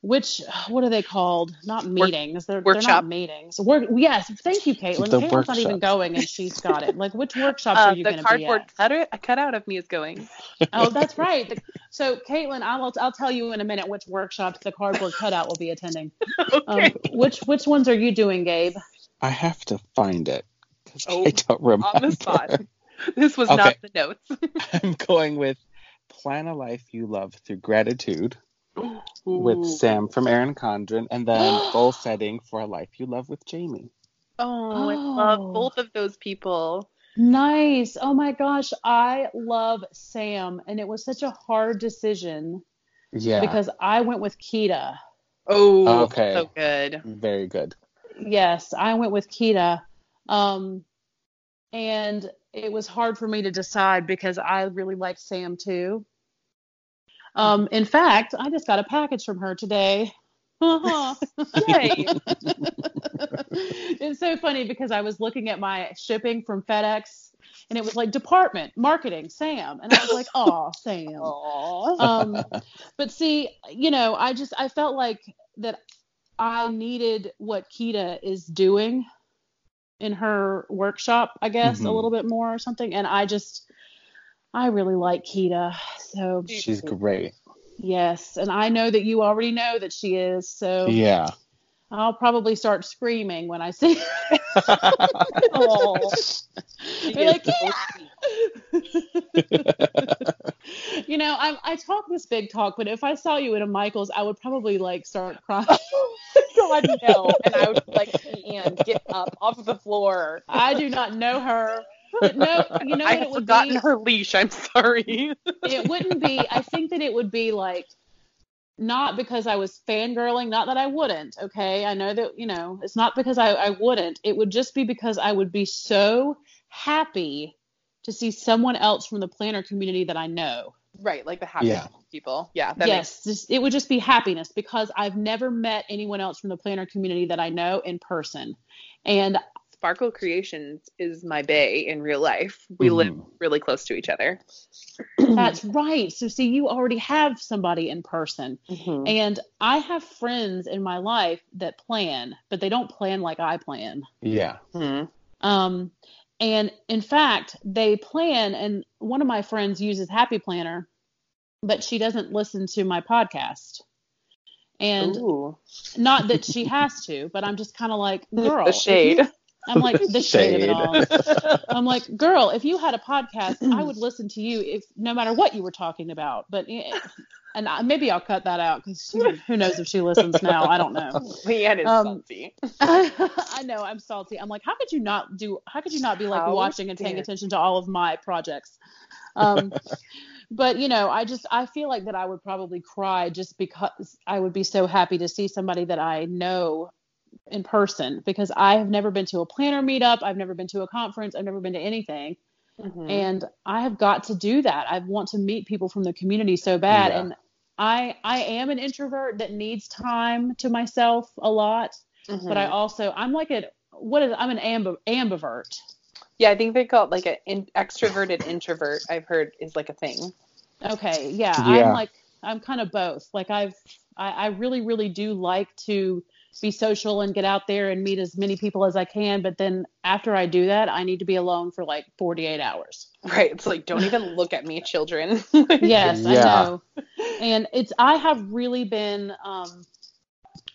which what are they called? Not meetings. They're, they're not meetings. Work. Yes. Thank you, Caitlin. The Caitlin's not even going, and she's got it. Like, which workshops Uh, are you the going to be The cardboard at? cutout, a cutout of me is going. Oh, that's right. The- so, Caitlin, I'll I'll tell you in a minute which workshops the cardboard cutout will be attending. Um, Okay. which which ones are you doing, Gabe? I have to find it because Oh, I don't remember. On the spot. This was Okay. not the notes. I'm going with Plan a Life You Love Through Gratitude with Sam from Erin Condren, and then Goal Setting for a Life You Love with Jamie. Oh, I love Oh. both of those people. Nice. Oh my gosh, I love Sam, and it was such a hard decision Yeah. because I went with Kita. Oh, Okay. so good. Very good. Yes, I went with Kita. Um, and it was hard for me to decide because I really like Sam too. Um, in fact, I just got a package from her today. Yay. it's so funny because I was looking at my shipping from FedEx and it was like department, marketing, Sam. And I was like, oh, Sam. Aw. Um, but see, you know, I just, I felt like that I needed what Kita is doing in her workshop, I guess, a Mhm. little bit more or something. And I just, I really like Kita. So, She's great. yes. And I know that you already know that she is. So Yeah. I'll probably start screaming when I see her. Aw. She Be is like, "Yeah." you know, I, I talk this big talk, but if I saw you in a Michael's, I would probably like start crying. God no. And I would like and get up off the floor. I do not know her. But no, you know I what have it would forgotten be? her leash. I'm sorry. It wouldn't be. I think that it would be like not because I was fangirling, not that I wouldn't. Okay, I know that you know it's not because I, I wouldn't. It would just be because I would be so happy to see someone else from the planner community that I know. right, like the happy Yeah. people. Yeah. That yes, just, it would just be happiness because I've never met anyone else from the planner community that I know in person, and makes Sparkle Creations is my bay in real life. We live Mhm. really close to each other. that's right. So see, you already have somebody in person. Mm-hmm. And I have friends in my life that plan, but they don't plan like I plan. Yeah. Mhm. Um, and in fact, they plan, and one of my friends uses Happy Planner, but she doesn't listen to my podcast. And Ooh. not that she has to, but I'm just kind of like, girl, the shade. you- I'm like the shade of it all. I'm like, girl, if you had a podcast, I would listen to you if no matter what you were talking about. But eh, and I, maybe I'll cut that out because who knows if she listens now? I don't know. Leanne is Um, salty. I know I'm salty. I'm like, how could you not do? How could you not be like How watching and paying dare- attention to all of my projects? Um, but you know, I just I feel like that I would probably cry just because I would be so happy to see somebody that I know in person because I have never been to a planner meetup. I've never been to a conference. I've never been to anything. Mhm. And I have got to do that. I want to meet people from the community so bad. Yeah. And I I am an introvert that needs time to myself a lot but I Mhm. also I'm like a what is I'm an ambi- ambivert. yeah, I think they call it like an in- extroverted introvert. I've heard is like a thing. Okay, yeah, Yeah. I'm like I'm kind of both. Like I've I, I really really do like to be social and get out there and meet as many people as I can. But then after I do that, I need to be alone for like 48 hours. Right. It's like don't even look at me, children. Yes, I know. And it's I have really been um,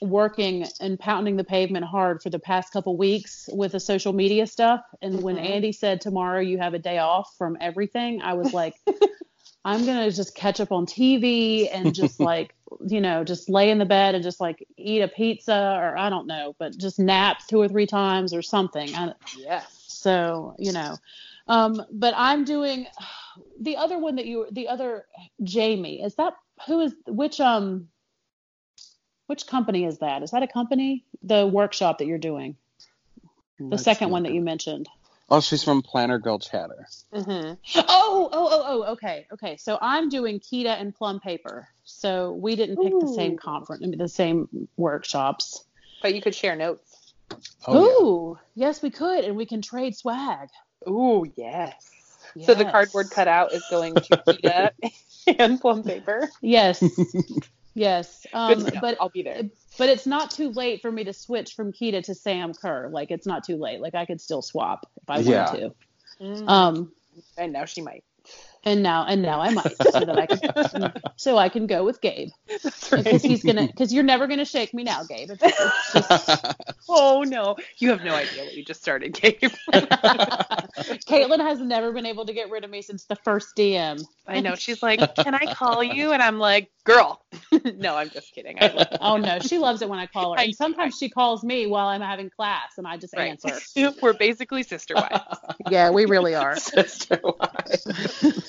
working and pounding the pavement hard for the past couple weeks with the social media stuff. And when Mhm. Andy said tomorrow you have a day off from everything, I was like, I'm gonna just catch up on TV and just like you know just lay in the bed and just like eat a pizza or I don't know, but just nap two or three times or something. I, yes. So you know, um, but I'm doing the other one that you the other Jamie is that who is which um which company is that? Is that a company? The workshop that you're doing, the Let's second one that you mentioned. Oh, she's from Planner Girl Chatter. Mm-hmm. Oh, oh, oh, oh, okay, okay. So I'm doing Kita and Plum Paper. So we didn't pick the same conference, I mean, the same workshops. But you could share notes. Oh, Ooh, yes, we could, and we can trade swag. Ooh, yes. So the cardboard cutout is going to Kita and plum paper. Yes, yes. Um, to but I'll be there. But it's not too late for me to switch from Kita to Sam Kerr. Like it's not too late. Like I could still swap if I Yeah. wanted to. Mm. Um, and now she might. And now and now I might so that I can so I can go with Gabe That's because he's gonna because you're never gonna shake me now, Gabe. It's, it's just Oh no, you have no idea what you just started, Gabe. Caitlin has never been able to get rid of me since the first DM. I know. She's like, "Can I call you?" And I'm like, "Girl." no, I'm just kidding. I Oh no, she loves it when I call her. And sometimes she calls me while I'm having class and I just right. answer. We're basically sister wives. Yeah, we really are. Sister wives.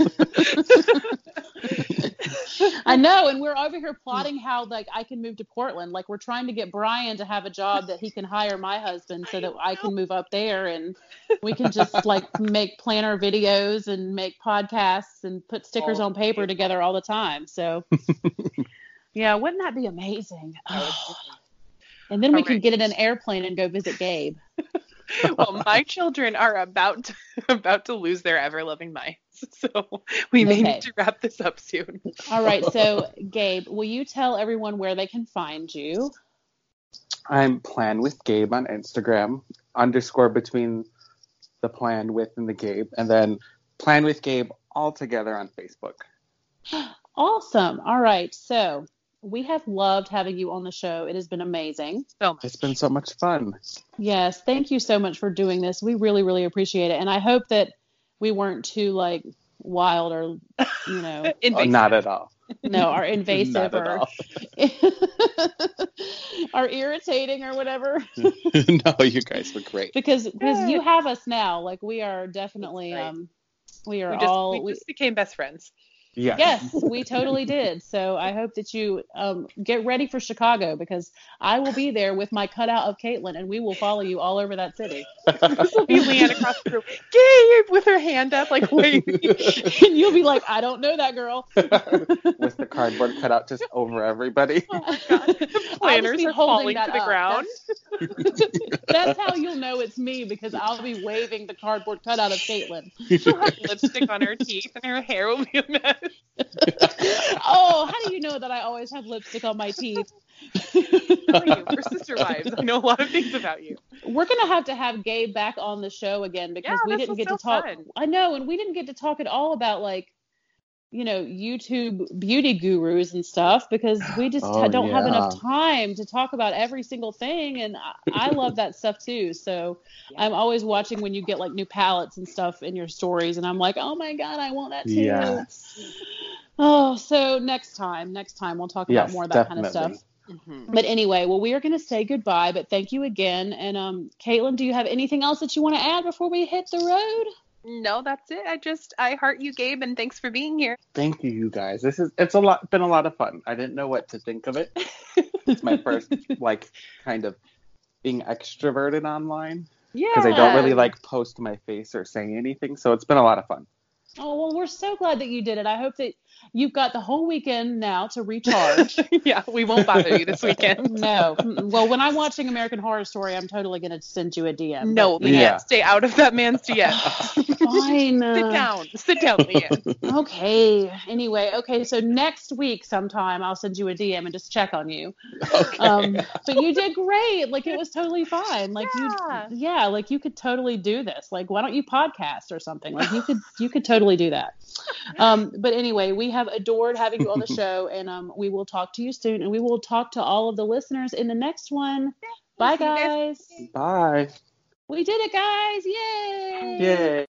I know, and we're over here plotting how like I can move to Portland. Like we're trying to get Brian to have a job that he can hire my husband so that I can move up there and we can just like make planner videos and make podcasts and put stickers Oh, on paper together all the time. So yeah, wouldn't that be amazing? and then we All can get in an airplane and go visit Gabe. well, my children are about to, about to lose their ever loving minds, so we may Okay. need to wrap this up soon. All right, so Gabe, will you tell everyone where they can find you? I'm Plan with Gabe on Instagram, underscore between the plan with and the Gabe, and then Plan with Gabe all together on Facebook. Awesome. All right, so we have loved having you on the show. It has been amazing. So much. It's been so much fun. Yes, thank you so much for doing this. We really, really appreciate it, and I hope that we weren't too like wild or you know, Oh, Invasive. not at all. no, or invasive Not or all. or irritating or whatever. no, you guys were great. because because you have us now. Like we are definitely um we are We just, all we we- just became best friends. Yeah. Yes, we totally did. So I hope that you um, get ready for Chicago because I will be there with my cutout of Caitlin, and we will follow you all over that city. This will be Leanne across the room, Gabe, with her hand up, like waving. and you'll be like, I don't know that girl. with the cardboard cutout just over everybody. I'll just Planners are holding falling to the up. ground. That's how you'll know it's me because I'll be waving the cardboard cutout of Caitlin. She'll have lipstick on her teeth, and her hair will be a mess. Oh, how do you know that I always have lipstick on my teeth? How are you? We're sister wives. I know a lot of things about you. We're gonna have to have Gabe back on the show again because Yeah, we didn't get to talk. fun. I know, and we didn't get to talk at all about like, you know, YouTube beauty gurus and stuff because we just Oh, don't have enough time to talk about every single thing, and I, I love that stuff too. So I'm always watching when you get like new palettes and stuff in your stories, and I'm like, oh my god, I want that too. Yes. Oh, so next time, next time we'll talk about more of that kind of stuff. definitely. stuff. But anyway, well, we are going to say goodbye, but thank you again. And um, Caitlin, do you have anything else that you want to add before we hit the road? No, that's it. I just I heart you, Gabe, and thanks for being here. Thank you, you guys. This is it's a lot been a lot of fun. I didn't know what to think of it. It's my first like kind of being extroverted online Yeah. because I don't really like post my face or say anything. So it's been a lot of fun. Oh, well, we're so glad that you did it. I hope that you've got the whole weekend now to recharge. yeah, we won't bother you this weekend. no. Well, when I'm watching American Horror Story, I'm totally going to send you a DM. No, but, Leanne, Yeah. stay out of that man's DM. Fine. Sit down. Sit down, Leanne. Okay. Anyway, okay. So next week, sometime, I'll send you a DM and just check on you. Okay. um but you did great like it was totally fine like Yeah. you yeah like you could totally do this like why don't you podcast or something like you could you could totally do that um but anyway we have adored having you on the show and um we will talk to you soon and we will talk to all of the listeners in the next one bye guys. guys Bye. we did it guys yay Yay.